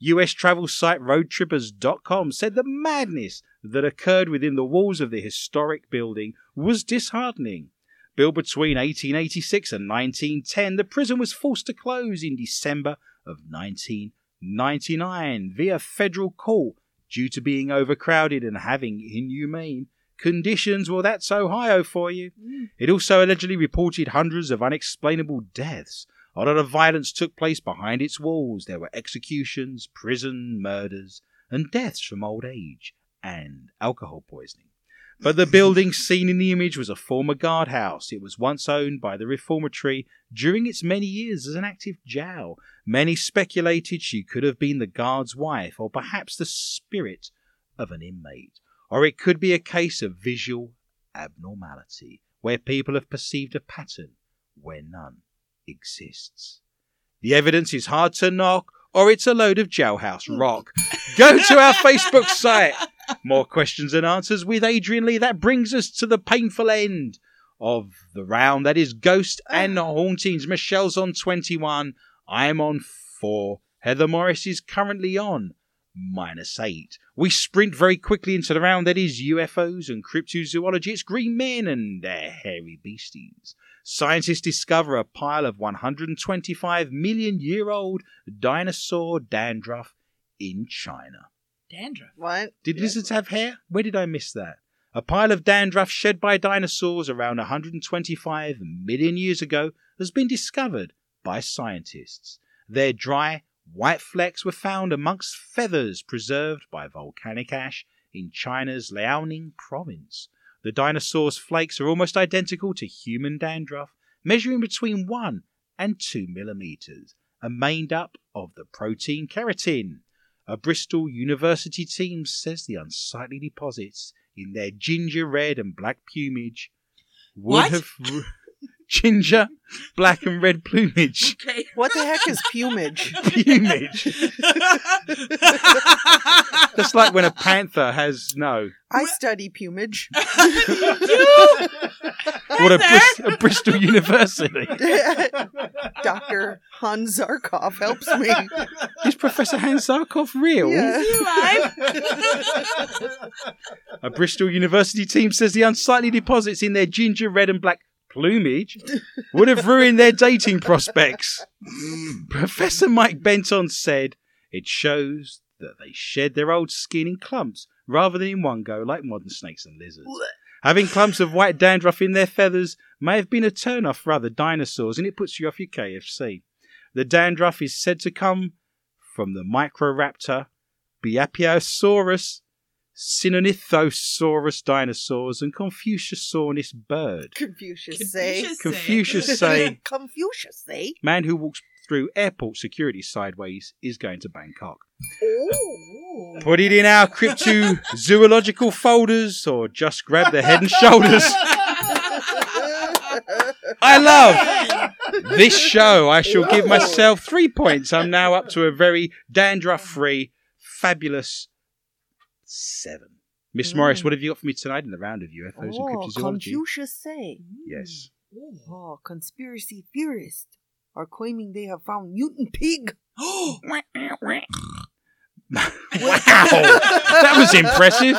US travel site roadtrippers.com said the madness that occurred within the walls of the historic building was disheartening. Built between 1886 and 1910, the prison was forced to close in December of 1999 via federal court due to being overcrowded and having inhumane conditions. Well, that's Ohio for you. Mm. It also allegedly reported hundreds of unexplainable deaths. A lot of violence took place behind its walls. There were executions, prison murders, and deaths from old age and alcohol poisoning. But the building seen in the image was a former guardhouse. It was once owned by the reformatory during its many years as an active jail. Many speculated she could have been the guard's wife, or perhaps the spirit of an inmate. Or it could be a case of visual abnormality, where people have perceived a pattern where none exists. The evidence is hard to knock, or it's a load of jailhouse rock. Go to our Facebook site. More questions and answers with Adrian Lee. That brings us to the painful end of the round. That is Ghost ah. and Hauntings. Michelle's on 21. I'm on 4. Heather Morris is currently on minus 8. We sprint very quickly into the round. That is UFOs and cryptozoology. It's green men and their hairy beasties. Scientists discover a pile of 125 million year old dinosaur dandruff in China. Dandruff. What? Did lizards have hair? Where did I miss that? A pile of dandruff shed by dinosaurs around 125 million years ago has been discovered by scientists. Their dry, white flecks were found amongst feathers preserved by volcanic ash in China's Liaoning province. The dinosaurs' flakes are almost identical to human dandruff, measuring between 1 and 2 millimeters, and made up of the protein keratin. A Bristol University team says the unsightly deposits in their ginger red and black plumage would What? have ginger, black and red plumage. Okay. What the heck is plumage? plumage. That's like when a panther has no. I study plumage. What a, Bris- a Bristol University. Dr. Hans Zarkov helps me. Is Professor Hans Zarkov real? Yeah. A Bristol University team says the unsightly deposits in their ginger red and black plumage would have ruined their dating prospects. Professor Mike Benton said it shows that they shed their old skin in clumps rather than in one go like modern snakes and lizards. Having clumps of white dandruff in their feathers may have been a turn off for other dinosaurs and it puts you off your KFC. The dandruff is said to come from the Microraptor, Beipiaosaurus, Sinornithosaurus dinosaurs, and Confuciusaurus bird. Confucius say. Confucius say. Confucius say, man who walks through airport security sideways is going to Bangkok. Oh. Put it in our cryptozoological folders or just grab the head and shoulders. I love this show. I shall give myself three points. I'm now up to a very dandruff free, fabulous seven. Miss Morris, what have you got for me tonight in the round of UFOs Oh, and cryptozoology? Confucius say. Yes. Oh, conspiracy theorists are claiming they have found mutant pig. wow. that was impressive.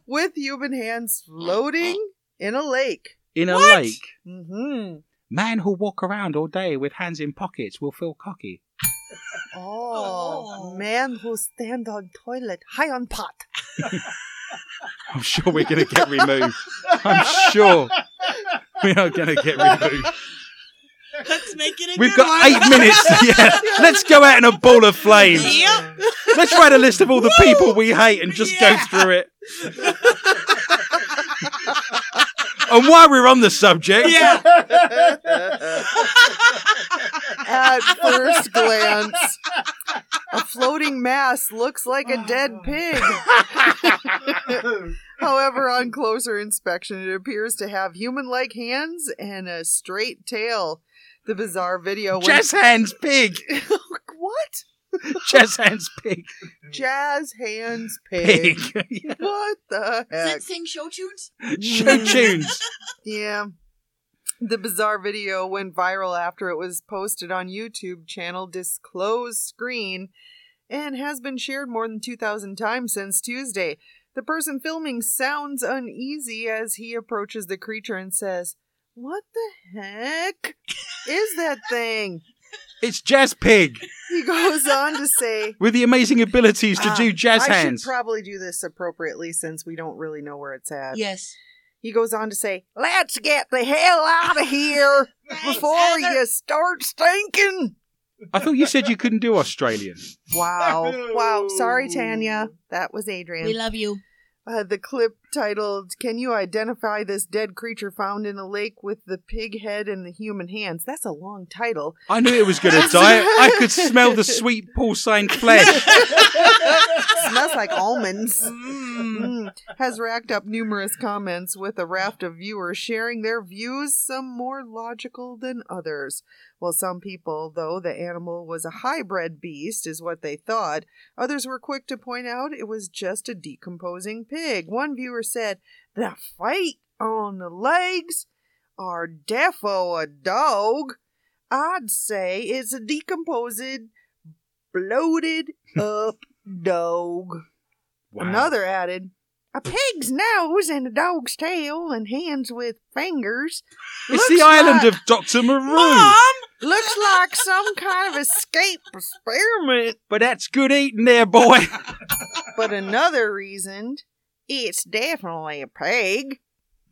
With human hands floating in a lake. In a What? lake. Mm-hmm. Man who'll walk around all day with hands in pockets will feel cocky. Oh, Oh. man who stand on toilet high on pot. I'm sure we're going to get removed. I'm sure we are going to get removed. Let's make it a We've good got one. eight minutes. Yeah, let's go out in a ball of flames. Yep. Let's write a list of all the people we hate and just Yeah. go through it. and while we're on the subject, Yeah. At first glance, a floating mass looks like a dead oh. pig. However, on closer inspection, it appears to have human like hands and a straight tail. The bizarre video when- Jazz Hands Pig. what? Jazz Hands Pig. Jazz hands pig. Pig. What the Does heck? it sing show tunes? Show tunes. Yeah. The bizarre video went viral after it was posted on YouTube channel Disclose Screen and has been shared more than 2,000 times since Tuesday. The person filming sounds uneasy as he approaches the creature and says, What the heck is that thing? It's Jazz Pig He goes on to say, with the amazing abilities to Ah, do jazz I hands. should probably do this appropriately since we don't really know where it's at. Yes. He goes on to say, Let's get the hell out of here before Heather. you start stinking. I thought you said you couldn't do Australian. Wow. Wow. Sorry, Tanya. That was Adrian. We love you. Uh, the clip titled, Can You Identify This Dead Creature Found in a Lake with the Pig Head and the Human Hands? That's a long title. I knew it was going to die. I could smell the sweet porcine flesh. Smells like almonds. Mm. Mm. Has racked up numerous comments with a raft of viewers sharing their views, some more logical than others. While some people, though the animal was a hybrid beast, is what they thought, others were quick to point out it was just a decomposing pig. One viewer said, The feet on the legs are defo a dog. I'd say it's a decomposing, bloated up dog. Wow. Another added, a pig's nose and a dog's tail and hands with fingers. It's the island like- of Dr. Moreau. Mom! Looks like some kind of escape experiment. But that's good eating there, boy. But another reason, it's definitely a pig.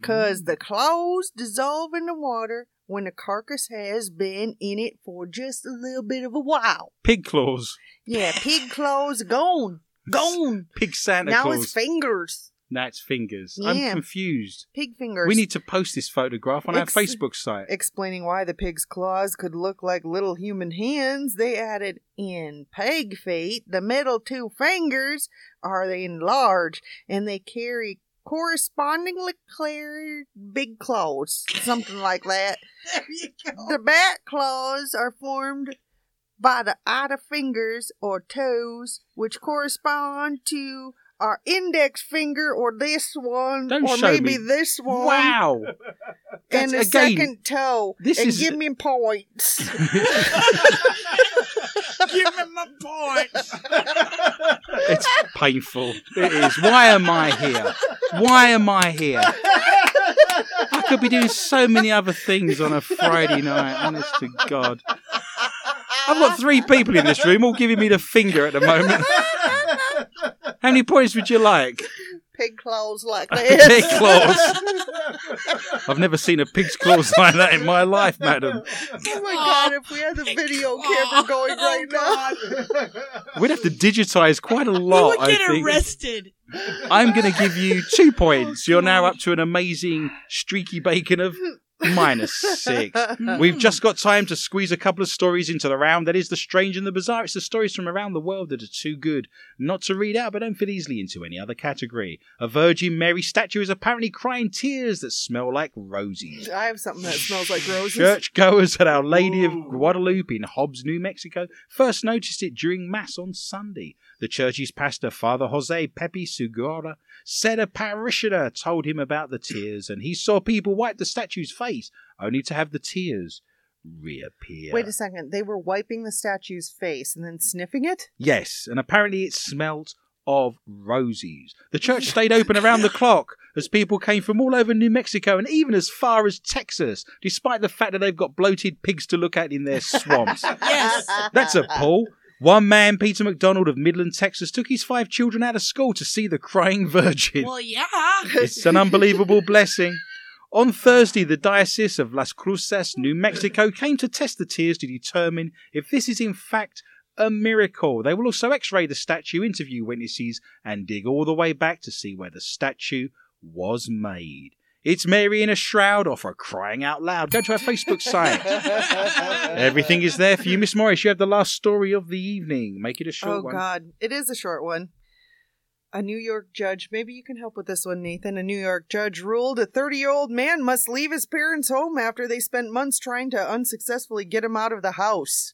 Cause mm. the claws dissolve in the water when the carcass has been in it for just a little bit of a while. Pig claws. Yeah, pig claws gone. Gone. Pig Santa now Claus. it's fingers. Now it's fingers. Yeah. I'm confused. Pig fingers. We need to post this photograph on our Facebook site. Explaining why the pig's claws could look like little human hands, they added, in pig feet, the middle two fingers are enlarged and they carry correspondingly clear big claws. Something like that. There you go. The back claws are formed by the outer fingers or toes, which correspond to our index finger or this one, Don't or show maybe me. this one Wow. and the That's- again, second toe this and is- give me points. Give me my points. It's painful. It is. Why am I here? Why am I here? I could be doing so many other things on a Friday night, honest to God. I've got three people in this room all giving me the finger at the moment. How many points would you like? Pig claws like this. Pig claws. I've never seen a pig's claws like that in my life, madam. oh my god, if we had the video oh. camera going oh, right now. We'd have to digitize quite a We lot, would I get think. arrested. I'm going to give you two points. You're now up to an amazing streaky bacon of minus six. We've just got time to squeeze a couple of stories into the round that is the strange and the bizarre. It's the stories from around the world that are too good not to read out, but don't fit easily into any other category. A Virgin Mary statue is apparently crying tears that smell like roses. I have something that smells like roses. Churchgoers at Our Lady of Guadalupe in Hobbs, New Mexico, first noticed it during Mass on Sunday. The church's pastor, Father Jose Pepe Segura, said a parishioner told him about the tears, and he saw people wipe the statue's face only to have the tears reappear. Wait a second. They were wiping the statue's face and then sniffing it? Yes, and apparently it smelt of roses. The church stayed open around the clock as people came from all over New Mexico and even as far as Texas, despite the fact that they've got bloated pigs to look at in their swamps. Yes. That's a pull. One man, Peter McDonald of Midland, Texas, took his five children out of school to see the crying virgin. Well, yeah. It's an unbelievable blessing. On Thursday, the Diocese of Las Cruces, New Mexico, came to test the tears to determine if this is in fact a miracle. They will also x ray the statue, interview witnesses, and dig all the way back to see where the statue was made. It's Mary in a shroud or for crying out loud. Go to our Facebook site. Everything is there for you, Miss Morris. You have the last story of the evening. Make it a short oh one. God, it is a short one. A New York judge, maybe you can help with this one, Nathan. A New York judge ruled a 30 year old man must leave his parents' home after they spent months trying to unsuccessfully get him out of the house.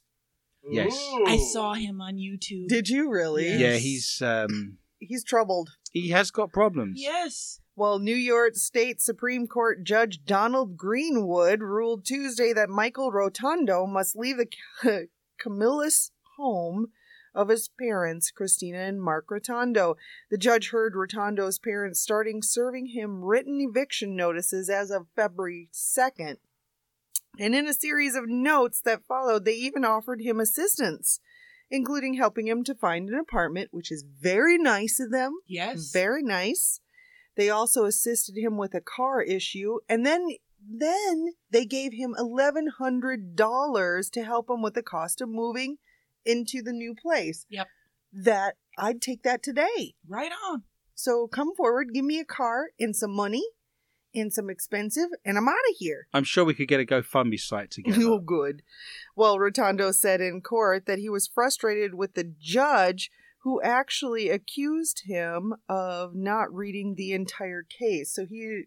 Yes. I saw him on YouTube. Did you really? Yes. Yeah, he's um He's troubled. he has got problems. Yes. Well, New York State Supreme Court Judge Donald Greenwood ruled Tuesday that Michael Rotondo must leave the Camillus home of his parents, Christina and Mark Rotondo. The judge heard Rotondo's parents starting serving him written eviction notices as of February 2nd. And in a series of notes that followed, they even offered him assistance, including helping him to find an apartment, which is very nice of them. Yes. Very nice. They also assisted him with a car issue, and then then they gave him eleven hundred dollars to help him with the cost of moving into the new place. Yep. That I'd take that today. Right on. So come forward, give me a car and some money and some expensive, and I'm out of here. I'm sure we could get a GoFundMe site together. Oh, good. Well, Rotondo said in court that he was frustrated with the judge who actually accused him of not reading the entire case. So he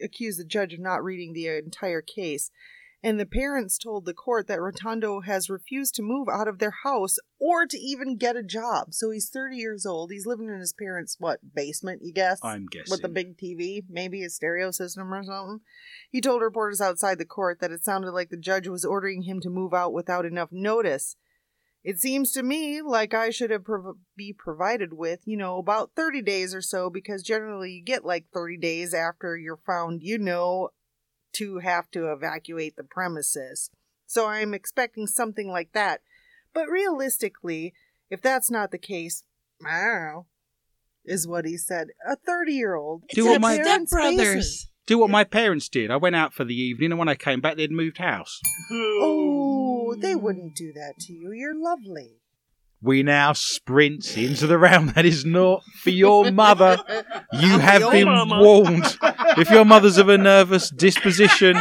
accused the judge of not reading the entire case. And the parents told the court that Rotondo has refused to move out of their house or to even get a job. So he's 30 years old. He's living in his parents' what basement, you guess? I'm guessing. with a big TV, maybe a stereo system or something. He told reporters outside the court that it sounded like the judge was ordering him to move out without enough notice. It seems to me like I should have prov- be provided with, you know, about 30 days or so because generally you get like 30 days after you're found, you know, to have to evacuate the premises. So I'm expecting something like that. But realistically, if that's not the case, I don't know, is what he said. A 30 year old. Do what my- stepbrothers. Do what my parents did. I went out for the evening, and when I came back, they'd moved house. Oh, they wouldn't do that to you. You're lovely. We now sprint into the round that is not for your mother. You have been mama. warned. If your mother's of a nervous disposition,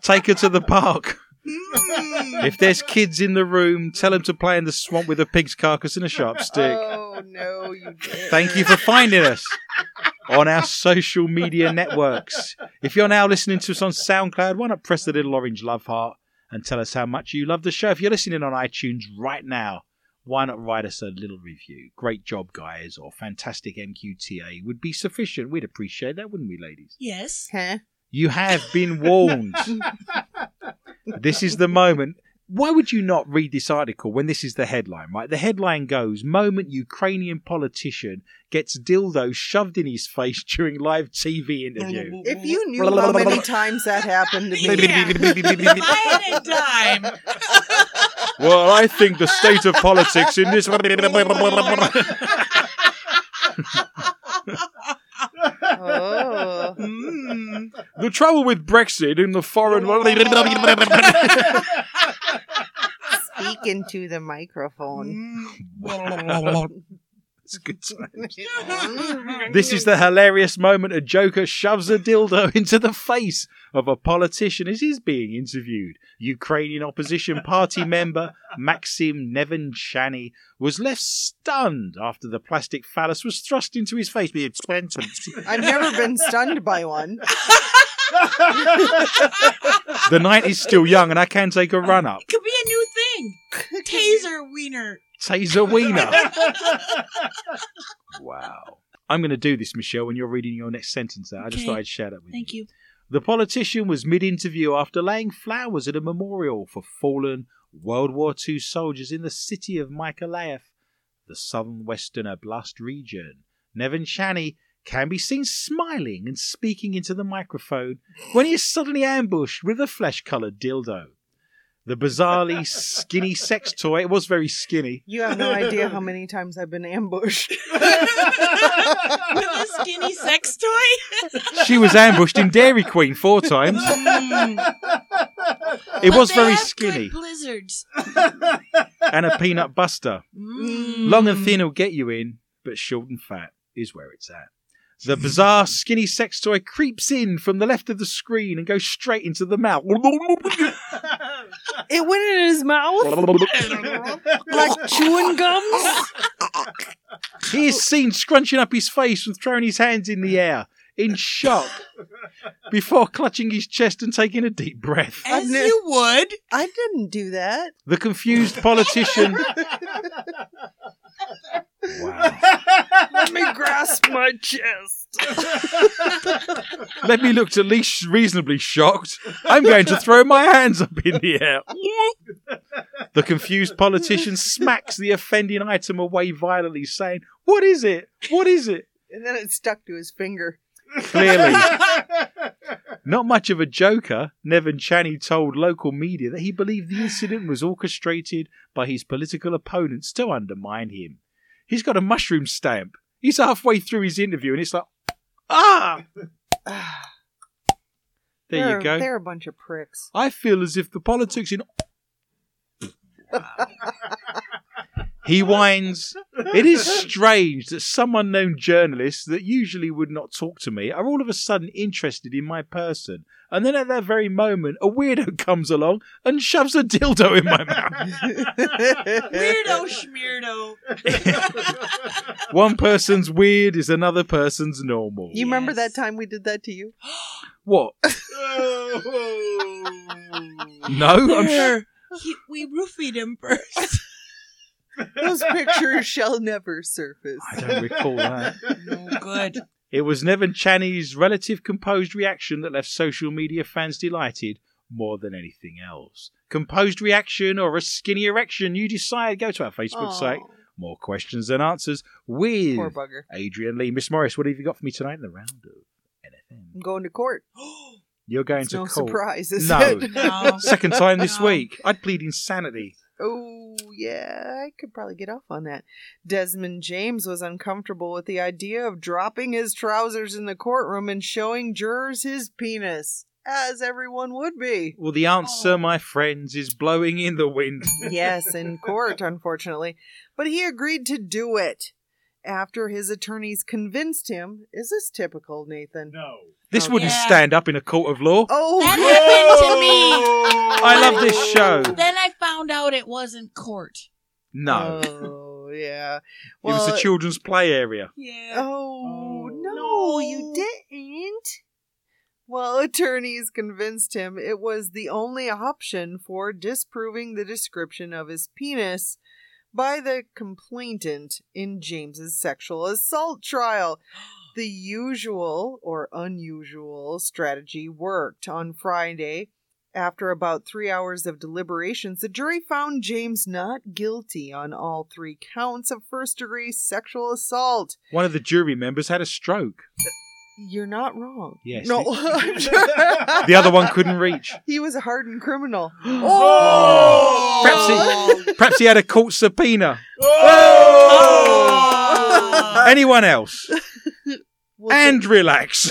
take her to the park. Mm. If there's kids in the room, tell them to play in the swamp with a pig's carcass and a sharp stick. Oh, no, you did. Thank you for finding us on our social media networks. If you're now listening to us on SoundCloud, why not press the little orange love heart and tell us how much you love the show? If you're listening on iTunes right now, why not write us a little review? Great job, guys, or fantastic MQTA would be sufficient. We'd appreciate that, wouldn't we, ladies? Yes. Huh? You have been warned. this is the moment. Why would you not read this article when this is the headline, right? The headline goes Moment Ukrainian politician gets dildo shoved in his face during live TV interview. If you knew how many times that happened to me. I had a dime. Well, I think the state of politics in this. Oh. Mm. the trouble with Brexit in the foreign. Speak into the microphone. It's good times. This is the hilarious moment a joker shoves a dildo into the face of a politician as he's being interviewed. Ukrainian opposition party member Maxim Nevenchany was left stunned after the plastic phallus was thrust into his face. I've never been stunned by one. the night is still young and I can take a run up. It could be a new thing. Taser wiener. Taser Wiener. wow. I'm going to do this, Michelle, when you're reading your next sentence out. I just thought I'd share that with you. Thank you. The politician was mid interview after laying flowers at a memorial for fallen World War II soldiers in the city of Mykolaiv, the southern western Oblast region. Nevin Shani can be seen smiling and speaking into the microphone when he is suddenly ambushed with a flesh coloured dildo. The bizarrely skinny sex toy, it was very skinny, You have no idea how many times I've been ambushed. With a skinny sex toy? she was ambushed in Dairy Queen four times. Mm. It But was very skinny. blizzards. And a peanut buster. Mm. Long and thin will get you in, but short and fat is where it's at. The bizarre skinny sex toy creeps in from the left of the screen and goes straight into the mouth. It went in his mouth like chewing gums. he is seen scrunching up his face and throwing his hands in the air in shock before clutching his chest and taking a deep breath. As ne- you would. I didn't do that. The confused politician. Wow. Let me grasp my chest. Let me look at least reasonably shocked. I'm going to throw my hands up in the air. The confused politician smacks the offending item away violently, saying, What is it? What is it? And then it stuck to his finger. Clearly, not much of a joker, Nevin Chaney told local media that he believed the incident was orchestrated by his political opponents to undermine him. He's got a mushroom stamp. He's halfway through his interview and it's like, ah! There they're, you go. They're a bunch of pricks. I feel as if the politics in. he whines. It is strange that some unknown journalists that usually would not talk to me are all of a sudden interested in my person. And then at that very moment, a weirdo comes along and shoves a dildo in my mouth. Weirdo schmeardo. One person's weird is another person's normal. You remember Yes. that time we did that to you? What? No, I'm There. He, we roofied him first. Those pictures shall never surface. I don't recall that. No good. It was Nevin Chaney's relative composed reaction that left social media fans delighted more than anything else. Composed reaction or a skinny erection, you decide. Go to our Facebook site. More questions than answers with Adrian Lee. Miss Morris, what have you got for me tonight in the round of I'm going to court. You're going It's to no court. surprise, is No. it? No. Second time this No. week. I'd plead insanity. Oh, yeah, I could probably get off on that. Desmond James was uncomfortable with the idea of dropping his trousers in the courtroom and showing jurors his penis, as everyone would be. Well, the answer, Oh. my friends, is blowing in the wind. Yes, in court, unfortunately. But he agreed to do it after his attorneys convinced him. Is this typical, Nathan? No. This Oh, wouldn't yeah. stand up in a court of law. Oh, That happened to me. I love this show. Then I found out it wasn't court. No. Oh, yeah. it was a children's play area. Yeah. Oh, Oh. no, No. you didn't. Well, attorneys convinced him it was the only option for disproving the description of his penis by the complainant in James's sexual assault trial. The usual or unusual strategy worked on Friday. After about three hours of deliberations, the jury found James not guilty on all three counts of first degree sexual assault. One of the jury members had a stroke. You're not wrong. Yes, No, I'm sure. The other one couldn't reach. He was a hardened criminal. Oh! Perhaps he, perhaps he had a court subpoena. Oh! Anyone else? Well, And relax.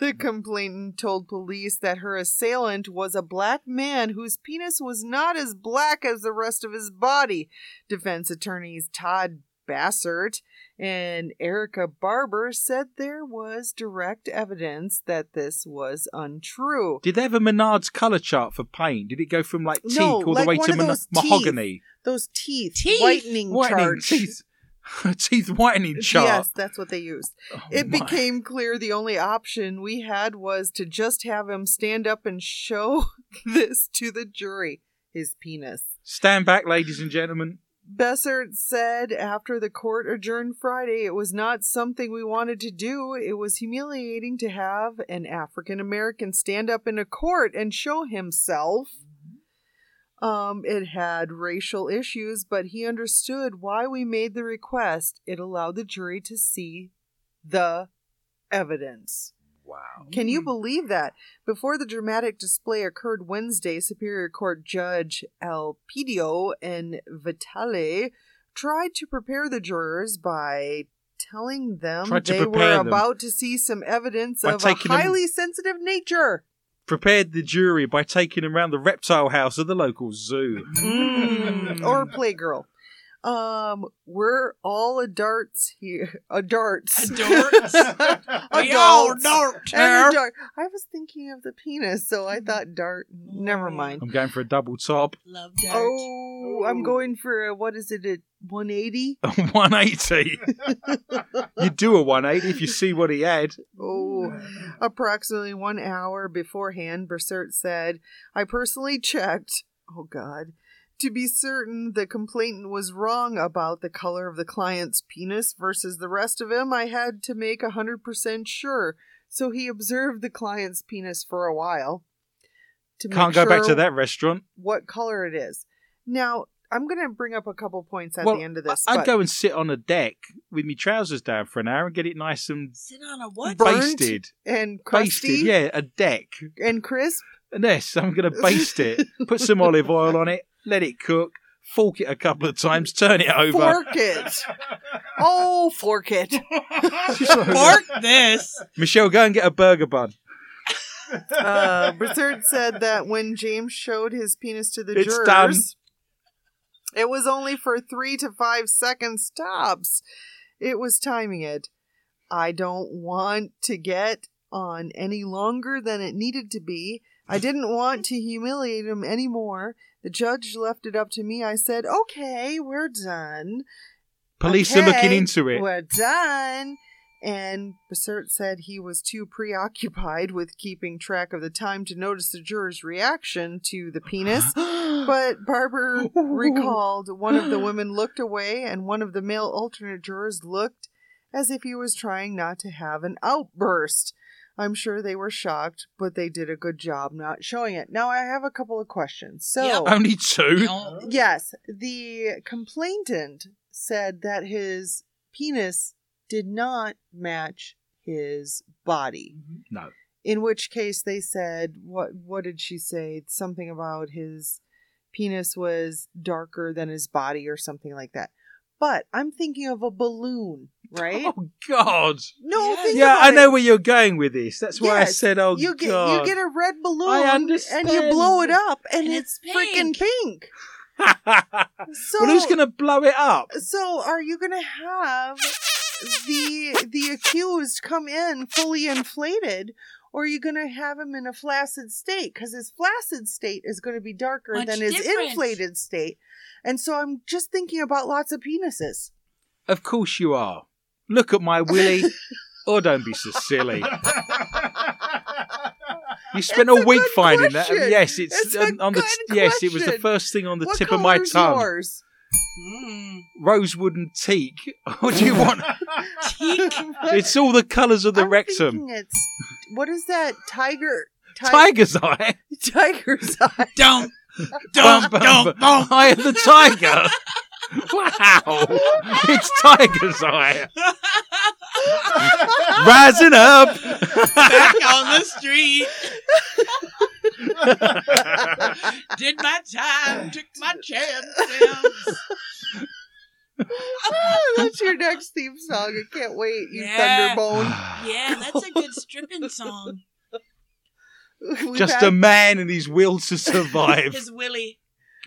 The complainant told police that her assailant was a black man whose penis was not as black as the rest of his body. Defense attorneys Todd Bussert and Erica Barber said there was direct evidence that this was untrue. Did they have a Menard's colour chart for paint? Did it go from like teak No, all the way to of mon- those teeth. mahogany? Those teeth, Teeth? whitening, Whitening chart. teeth. teeth whitening chart. Yes, that's what they used. Oh, It my. became clear the only option we had was to just have him stand up and show this to the jury his penis. Stand back, ladies and gentlemen. Bussert said after the court adjourned Friday, it was not something we wanted to do. It was humiliating to have an African American stand up in a court and show himself. Um, it had racial issues, but he understood why we made the request. It allowed the jury to see the evidence. Wow. Can you believe that? Before the dramatic display occurred Wednesday, Superior Court Judge Elpidio and Vitale tried to prepare the jurors by telling them Tried they were them. about to see some evidence By of a taking them- highly sensitive nature. Prepared the jury by taking them round the reptile house of the local zoo. Mm, or Playgirl. Um, we're all adults here. Adults. Adults? We all Adults. dart And here. a dart. I was thinking of the penis, so I mm-hmm. thought dart. Never Oh, mind. I'm going for a double top. Love dart. Oh, I'm going for a, what is it, a 180? 180. you do a 180 if you see what he had. Oh, mm. approximately one hour beforehand, Bersert said, I personally checked, oh God, to be certain the complainant was wrong about the color of the client's penis versus the rest of him. I had to make a 100% sure. So he observed the client's penis for a while. To Can't make go back to that restaurant. What color it is. Now, I'm going to bring up a couple points at well, the end of this. I'd but- go and sit on a deck with my trousers down for an hour and get it nice and Sit on a what? Basted. and crusty Basted, yeah, a deck. and crisp. And yes, I'm going to baste it. Put some olive oil on it, let it cook, fork it a couple of times, turn it over. Fork it. Oh, fork it. Fork this. Michelle, go and get a burger bun. Uh, Brazard said that when James showed his penis to the It's jurors, done. it was only for three to five second stops. It was timing it. I don't want to get on any longer than it needed to be. I didn't want to humiliate him anymore. The judge left it up to me. I said, okay, we're done. Police are looking into it. We're done. And Bussert said he was too preoccupied with keeping track of the time to notice the juror's reaction to the penis. But Barber recalled one of the women looked away, and one of the male alternate jurors looked as if he was trying not to have an outburst. I'm sure they were shocked, but they did a good job not showing it. Now, I have a couple of questions. So, Yep. Only two. No. Yes, the complainant said that his penis did not match his body. Mm-hmm. No. In which case they said what what did she say? Something about his penis was darker than his body or something like that. But I'm thinking of a balloon, right? Oh God. no, Yeah. think Yeah, about I it. know where you're going with this. That's why I said, "Oh you get God." you get a red balloon and you blow it up and, And it's, it's freaking pink. pink. So well, who's going to blow it up? So are you going to have the the accused come in fully inflated or are you going to have him in a flaccid state cuz his flaccid state is going to be darker Much than his different. inflated state. And so I'm just thinking about lots of penises. Of course you are. Look at my willy. oh, don't be so silly. You spent It's a a week good finding that. Yes, it's, It's a on, on the good yes. It was the first thing on the what tip of my tongue. yours? Mm. Rosewood and teak. What do you want? Teak. it's all the colours of the I'm rectum. It's what is that? Tiger ti- Tiger's eye. tiger's eye. Don't. Bum, Don't. bum, Don't. bum. Eye of the tiger. wow, it's tiger's eye. Rising up. Back on the street. Did my time. Took my chances. That's your next theme song. I can't wait, you Yeah. thunderbone. Yeah, that's a good stripping song. We've Just had- a man and his will to survive. His Willie.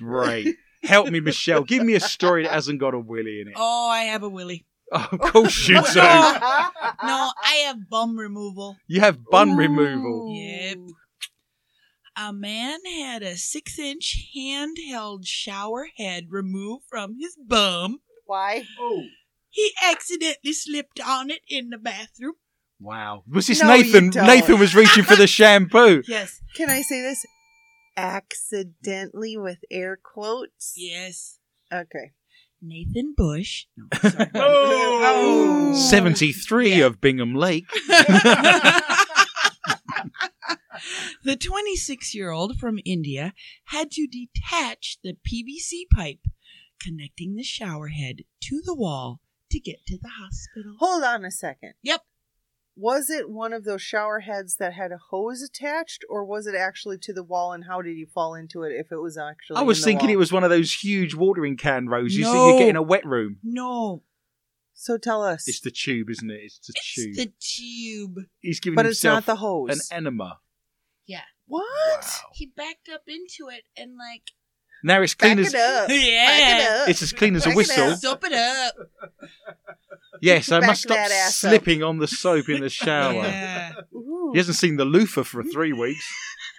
Right. Help me, Michelle. Give me a story that hasn't got a willy in it. Oh, I have a willy. Oh, of course you do. No, I have bum removal. You have bun removal. Yep. A man had a six inch handheld shower head removed from his bum. Why? Oh. He accidentally slipped on it in the bathroom. Wow. Was this No, you Nathan? don't. Nathan was reaching for the shampoo. Yes. Can I say this? Accidentally with air quotes? Yes. Okay. Nathan Bush. No, sorry. Oh. 73 of Bingham Lake. the 26 year old from India had to detach the PVC pipe connecting the shower head to the wall to get to the hospital. Hold on a second. Yep. Was it one of those shower heads that had a hose attached, or was it actually to the wall? And how did he fall into it? If it was actually, I was in the thinking wall? it was one of those huge watering can roses that No. you get in a wet room. No, So tell us. It's the tube, isn't it? It's the tube. it's tube. the tube. He's giving but it's himself not the hose. an enema. Yeah. what? Wow. He backed up into it and like, Now it's Back clean as it up. Back yeah. it up. it's as clean as a Back it whistle. up. Soap it up. Yes, I Back must stop that ass up. slipping on the soap in the shower. Yeah. Ooh. He hasn't seen the loofah for three weeks.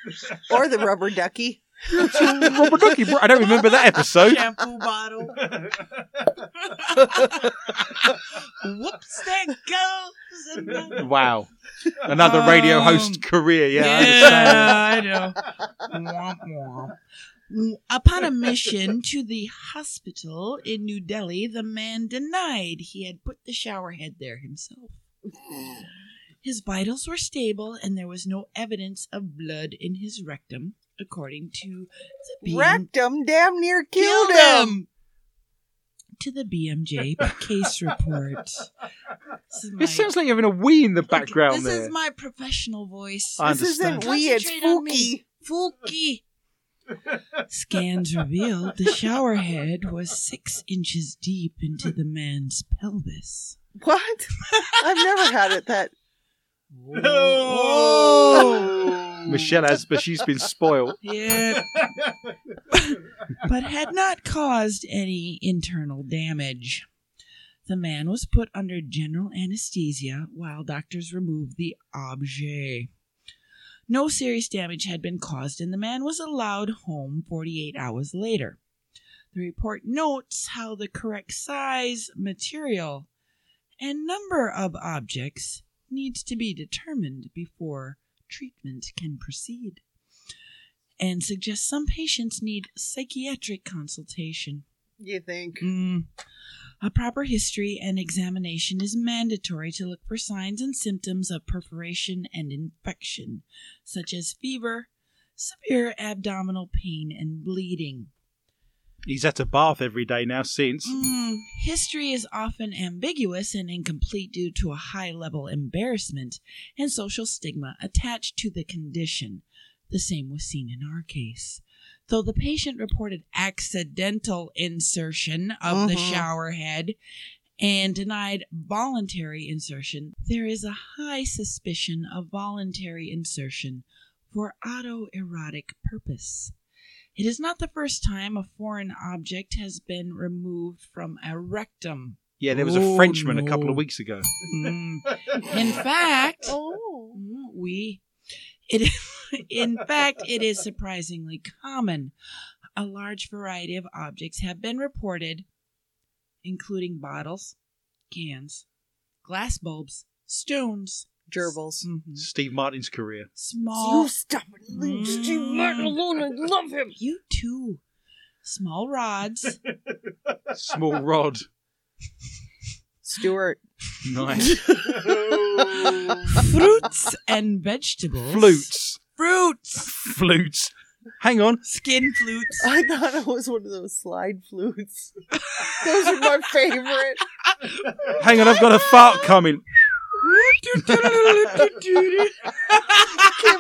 Or the rubber ducky. Robert Ducky, I don't remember that episode. Shampoo bottle. Whoops, there goes another. Wow. Another radio Um, host career, yeah, I understand. I know. Womp womp. Upon admission to the hospital in New Delhi, the man denied he had put the shower head there himself. His vitals were stable and there was no evidence of blood in his rectum, according to the BM Rectum damn near killed him. To the BMJ case report. This my, It sounds like you're having a wee in the background. this background there. is my professional voice. I This isn't understand. we, it's Concentrate on me. Fooky. Fooky. Scans revealed the shower head was six inches deep into the man's pelvis. What? I've never had it that. Oh. Michelle has, but she's been spoiled. Yeah. but had not caused any internal damage. The man was put under general anesthesia while doctors removed the objet. No serious damage had been caused, and the man was allowed home 48 hours later. The report notes how the correct size, material, and number of objects needs to be determined before treatment can proceed and suggests some patients need psychiatric consultation. You think? Mm. A proper history and examination is mandatory to look for signs and symptoms of perforation and infection, such as fever, severe abdominal pain, and bleeding. He's at a bath every day now since. Mm, history is often ambiguous and incomplete due to a high level embarrassment and social stigma attached to the condition. The same was seen in our case. Though the patient reported accidental insertion of the Mhm. shower head and denied voluntary insertion, there is a high suspicion of voluntary insertion for autoerotic purpose. It is not the first time a foreign object has been removed from a rectum. Yeah, there was a Oh, Frenchman a couple of weeks ago. Mm. In fact, Oh. Mm, we it in fact it is surprisingly common a large variety of objects have been reported including bottles cans glass bulbs stones Gerbils. mhm, Steve Martin's career. small stop it. Leave Steve Martin alone. I love him. you too small rods Small rod. Stuart. Nice. fruits and vegetables Flutes. Fruits Flutes. Hang on. skin flutes I thought it was one of those slide flutes. Those are my favorite. Hang on, I've got a fart coming. Can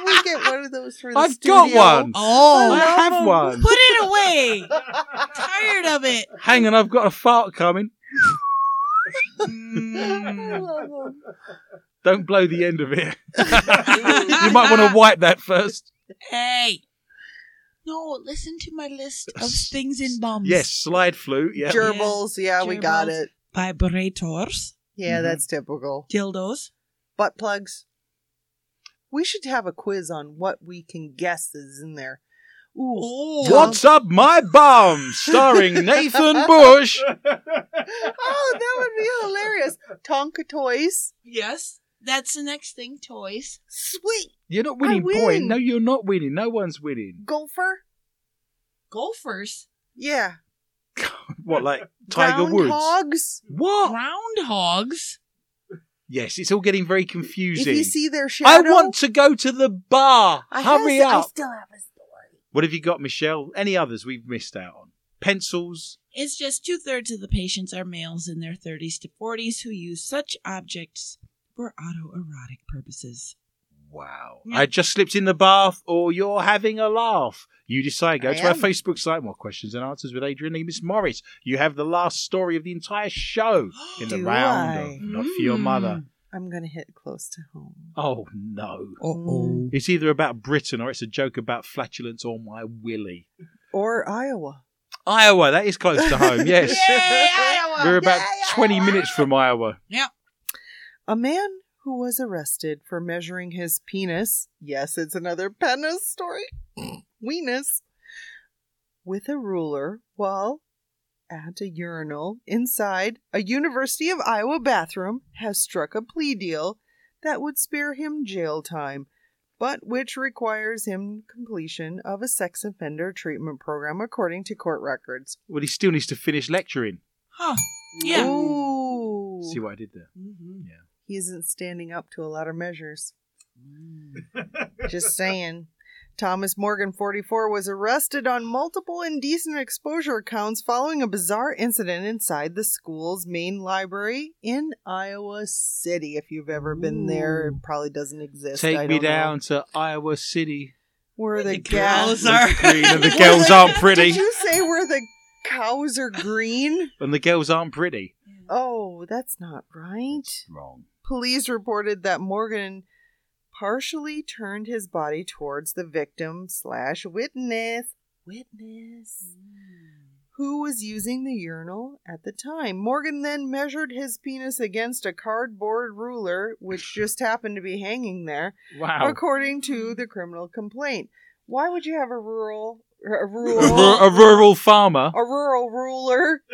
we get one of those for the I've studio? got one. oh I love have one. Put it away. Tired of it. Hang on, I've got a fart coming. I Mm. love 'em. Don't blow the end of it. you might want to wipe that first. Hey. No, listen to my list of things in bombs. Yes, slide flute. Yeah. Gerbils, yeah, we got Gerbils. it. Vibrators, Yeah, Mhm. that's typical. dildos. Butt plugs. We should have a quiz on what we can guess is in there. Ooh. Oh, What's up, my bum? Starring Nathan Bush. oh, that would be hilarious. Tonka toys. yes. That's the next thing. Toys. Sweet. You're not winning win. point. No, you're not winning. No one's winning. Gopher. Gophers. Yeah. What, like Tiger Woods? Groundhogs. What? Groundhogs. Yes, it's all getting very If confusing. you see their shadow, I want to go to the bar. I Hurry has- I still have a story. What have you got, Michelle? Any others we've missed out on? Pencils. It's just two thirds of the patients are males in their 30s to 40s who use such objects for autoerotic purposes. Wow. Yeah. I just slipped in the bath, or you're having a laugh. You decide. Go I to our. Facebook site. More questions and answers with Adrian Lee Miss Morris. You have the last story of the entire show in the round of Not for Your Mother. Hmm. I'm going to hit close to home. Oh, no. Uh-oh. Mm. It's either about Britain or it's a joke about flatulence or my willy. Or Iowa. Iowa, that is close to home, yes. Yay, Iowa! We're about Yay, 20 Iowa! minutes from Iowa. A man who was arrested for measuring his penis. Yes, it's another penis story. Weenus. With a ruler while at a urinal inside a University of Iowa bathroom has struck a plea deal that would spare him jail time, but which requires him completion of a sex offender treatment program according to court records. Well, he still needs to finish lecturing. Huh. Yeah. Ooh. See what I did there? Mm-hmm. He isn't standing up to a lot of measures. Mm. Just saying. Thomas Morgan, 44, was arrested on multiple indecent exposure counts following a bizarre incident inside the school's main library in Iowa City. If you've ever been there, it probably doesn't exist. I Take me don't know. down to Iowa City. Where the, the gas girls are. Green and the Where girls aren't pretty. Did you say where the cows are green? And the girls aren't pretty. Oh, that's not right. Wrong. Police reported that Morgan partially turned his body towards the victim slash witness witness hmm. who was using the urinal at the time. Morgan then measured his penis against a cardboard ruler, which just happened to be hanging there, Wow. according to the criminal complaint. Why would you have a rural a A, rural a rural farmer. a rural ruler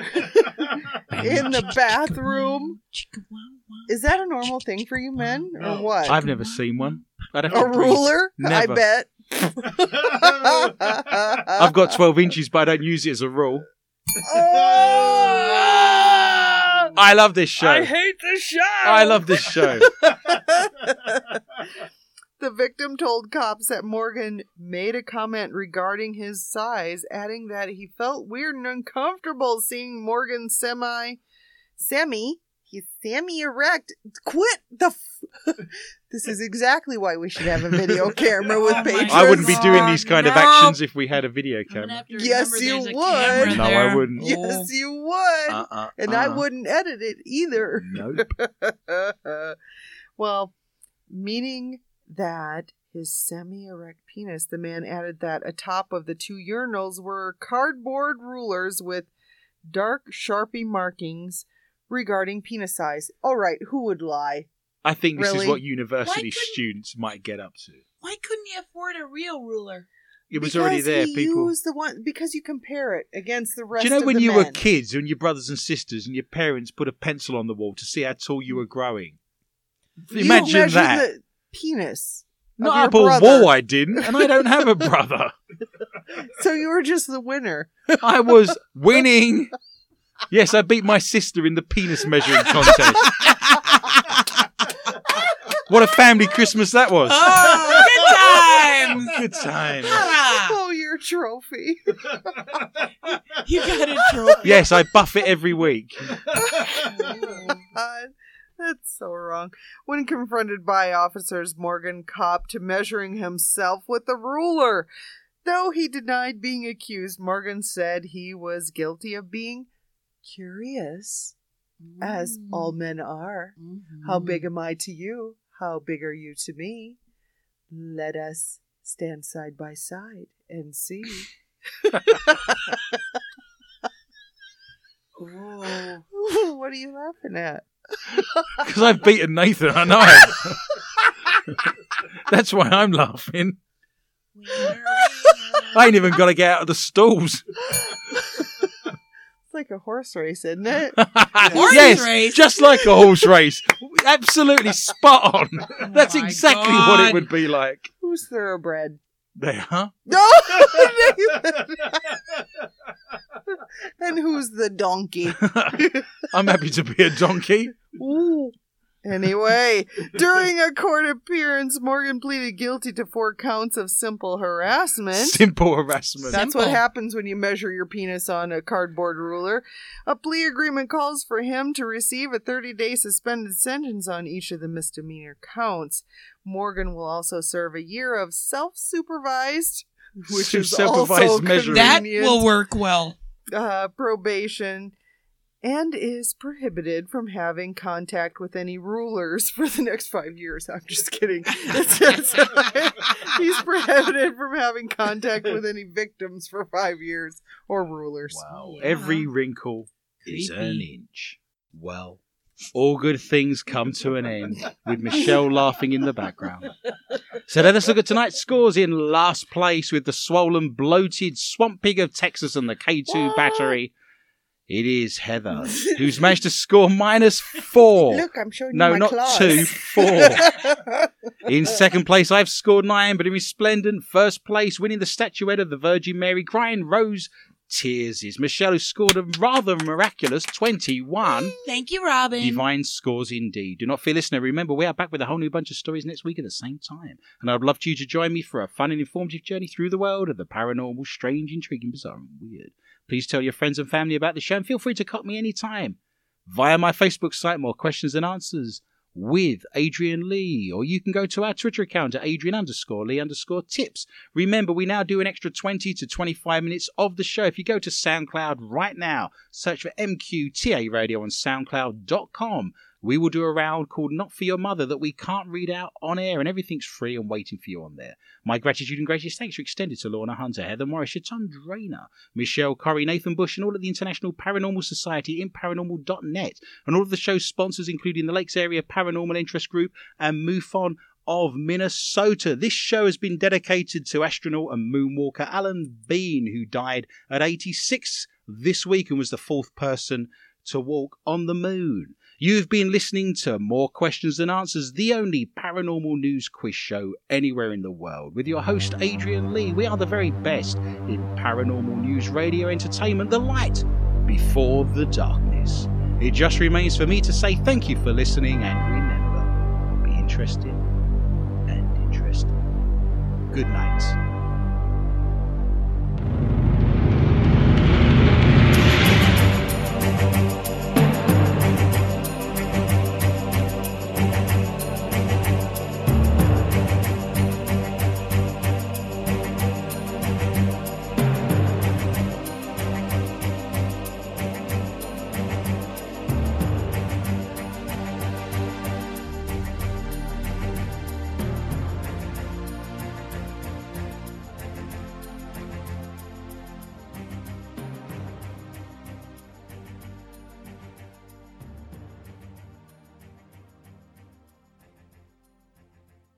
in the bathroom? Chicka wow wow. Is that a normal thing for you men, or what? I've never seen one. I'd have to a bring- ruler? I bet. I've got 12 inches, but I don't use it as a rule. Oh! I love this show. I hate this show. I love this show. the victim told cops that Morgan made a comment regarding his size, adding that he felt weird and uncomfortable seeing Morgan semi, semi, he's semi erect. Quit the. F- this is exactly why we should have a video camera with Oh patrons. I wouldn't be doing these kind of actions if we had a video camera. Yes, you would. camera No, I wouldn't. Yes, you would. Uh-uh, and I uh. wouldn't edit it either. Nope. well, meaning that his semi erect penis, the man added that atop of the two urinals were cardboard rulers with dark Sharpie markings regarding penis size. All right, who would lie? I think this Really? is what university Why couldn't- students might get up to. Why couldn't he afford a real ruler? It was Because already there, he people. used the one because you compare it against the rest. Do you know of when the you were men. kids and your brothers and sisters and your parents put a pencil on the wall to see how tall you were growing? You Imagine measure that. The penis. of Not your up a brother. wall, I didn't, and I don't have a brother. So you were just the winner. I was winning. Yes, I beat my sister in the penis measuring contest. What a family Christmas that was. Oh, good times! Good time. Ah, Oh, your trophy. you got a trophy. Yes, I buff it every week. God, that's so wrong. When confronted by officers, Morgan copped to measuring himself with a ruler. Though he denied being accused, Morgan said he was guilty of being curious, as mm. all men are. How mm-hmm. big am I to you? How big are you to me? Let us stand side by side and see. Oh. what are you laughing at? Because I've beaten Nathan, I know. That's why I'm laughing. I ain't even got to get out of the stalls. It's like a horse race, isn't it? Horse yes, race? just like a horse race. Absolutely spot on. Oh That's Oh my exactly what it would be like. Who's thoroughbred? They are. No! and who's the donkey? I'm happy to be a donkey. Ooh. Anyway, during a court appearance, Morgan pleaded guilty to four counts of simple harassment. Simple harassment. That's what happens when you measure your penis on a cardboard ruler. A plea agreement calls for him to receive a 30 day suspended sentence on each of the misdemeanor counts. Morgan will also serve a year of self supervised, which is also measuring. That will work well. Uh, probation. And is prohibited from having contact with any rulers for the next five years. I'm just kidding. It's- it's- he's prohibited from having contact with any victims for five years or rulers. Wow. Yeah. Every wrinkle is an inch. Well, all good things come to an end with Michelle laughing in the background. So let us look at tonight's scores in last place with the swollen, bloated swamp pig of Texas and the K2 What? battery. It is Heather, who's managed to score minus four. Look, I'm showing No, you my not two, four. In second place, I've scored nine, but in resplendent first place, winning the statuette of the Virgin Mary, crying rose tears, is Michelle, who scored a rather miraculous 21. Thank you, Robin. Divine scores indeed. Do not fear, listener. Remember, we are back with a whole new bunch of stories next week at the same time. And I'd love you to join me for a fun and informative journey through the world of the paranormal, strange, intriguing, bizarre, and weird. Please tell your friends and family about the show and feel free to cut me anytime via my Facebook site, More Questions and Answers with Adrian Lee, or you can go to our Twitter account at Adrian underscore Lee underscore tips. Remember, we now do an extra 20 to 25 minutes of the show. If you go to SoundCloud right now, search for MQTA Radio on SoundCloud.com. We will do a round called Not For Your Mother that we can't read out on air, and everything's free and waiting for you on there. My gratitude and greatest thanks are extended to Lorna Hunter, Heather Morris, Shatan Drainer, Michelle Curry, Nathan Bush, and all of the International Paranormal Society in paranormal.net, and all of the show's sponsors, including the Lakes Area Paranormal Interest Group and MUFON of Minnesota. This show has been dedicated to astronaut and moonwalker Alan Bean, who died at 86 this week and was the fourth person to walk on the moon. You've been listening to More Questions Than Answers, the only paranormal news quiz show anywhere in the world, with your host Adrian Lee. We are the very best in paranormal news, radio entertainment, the light before the darkness. It just remains for me to say thank you for listening and remember, be interested and interesting. Good night.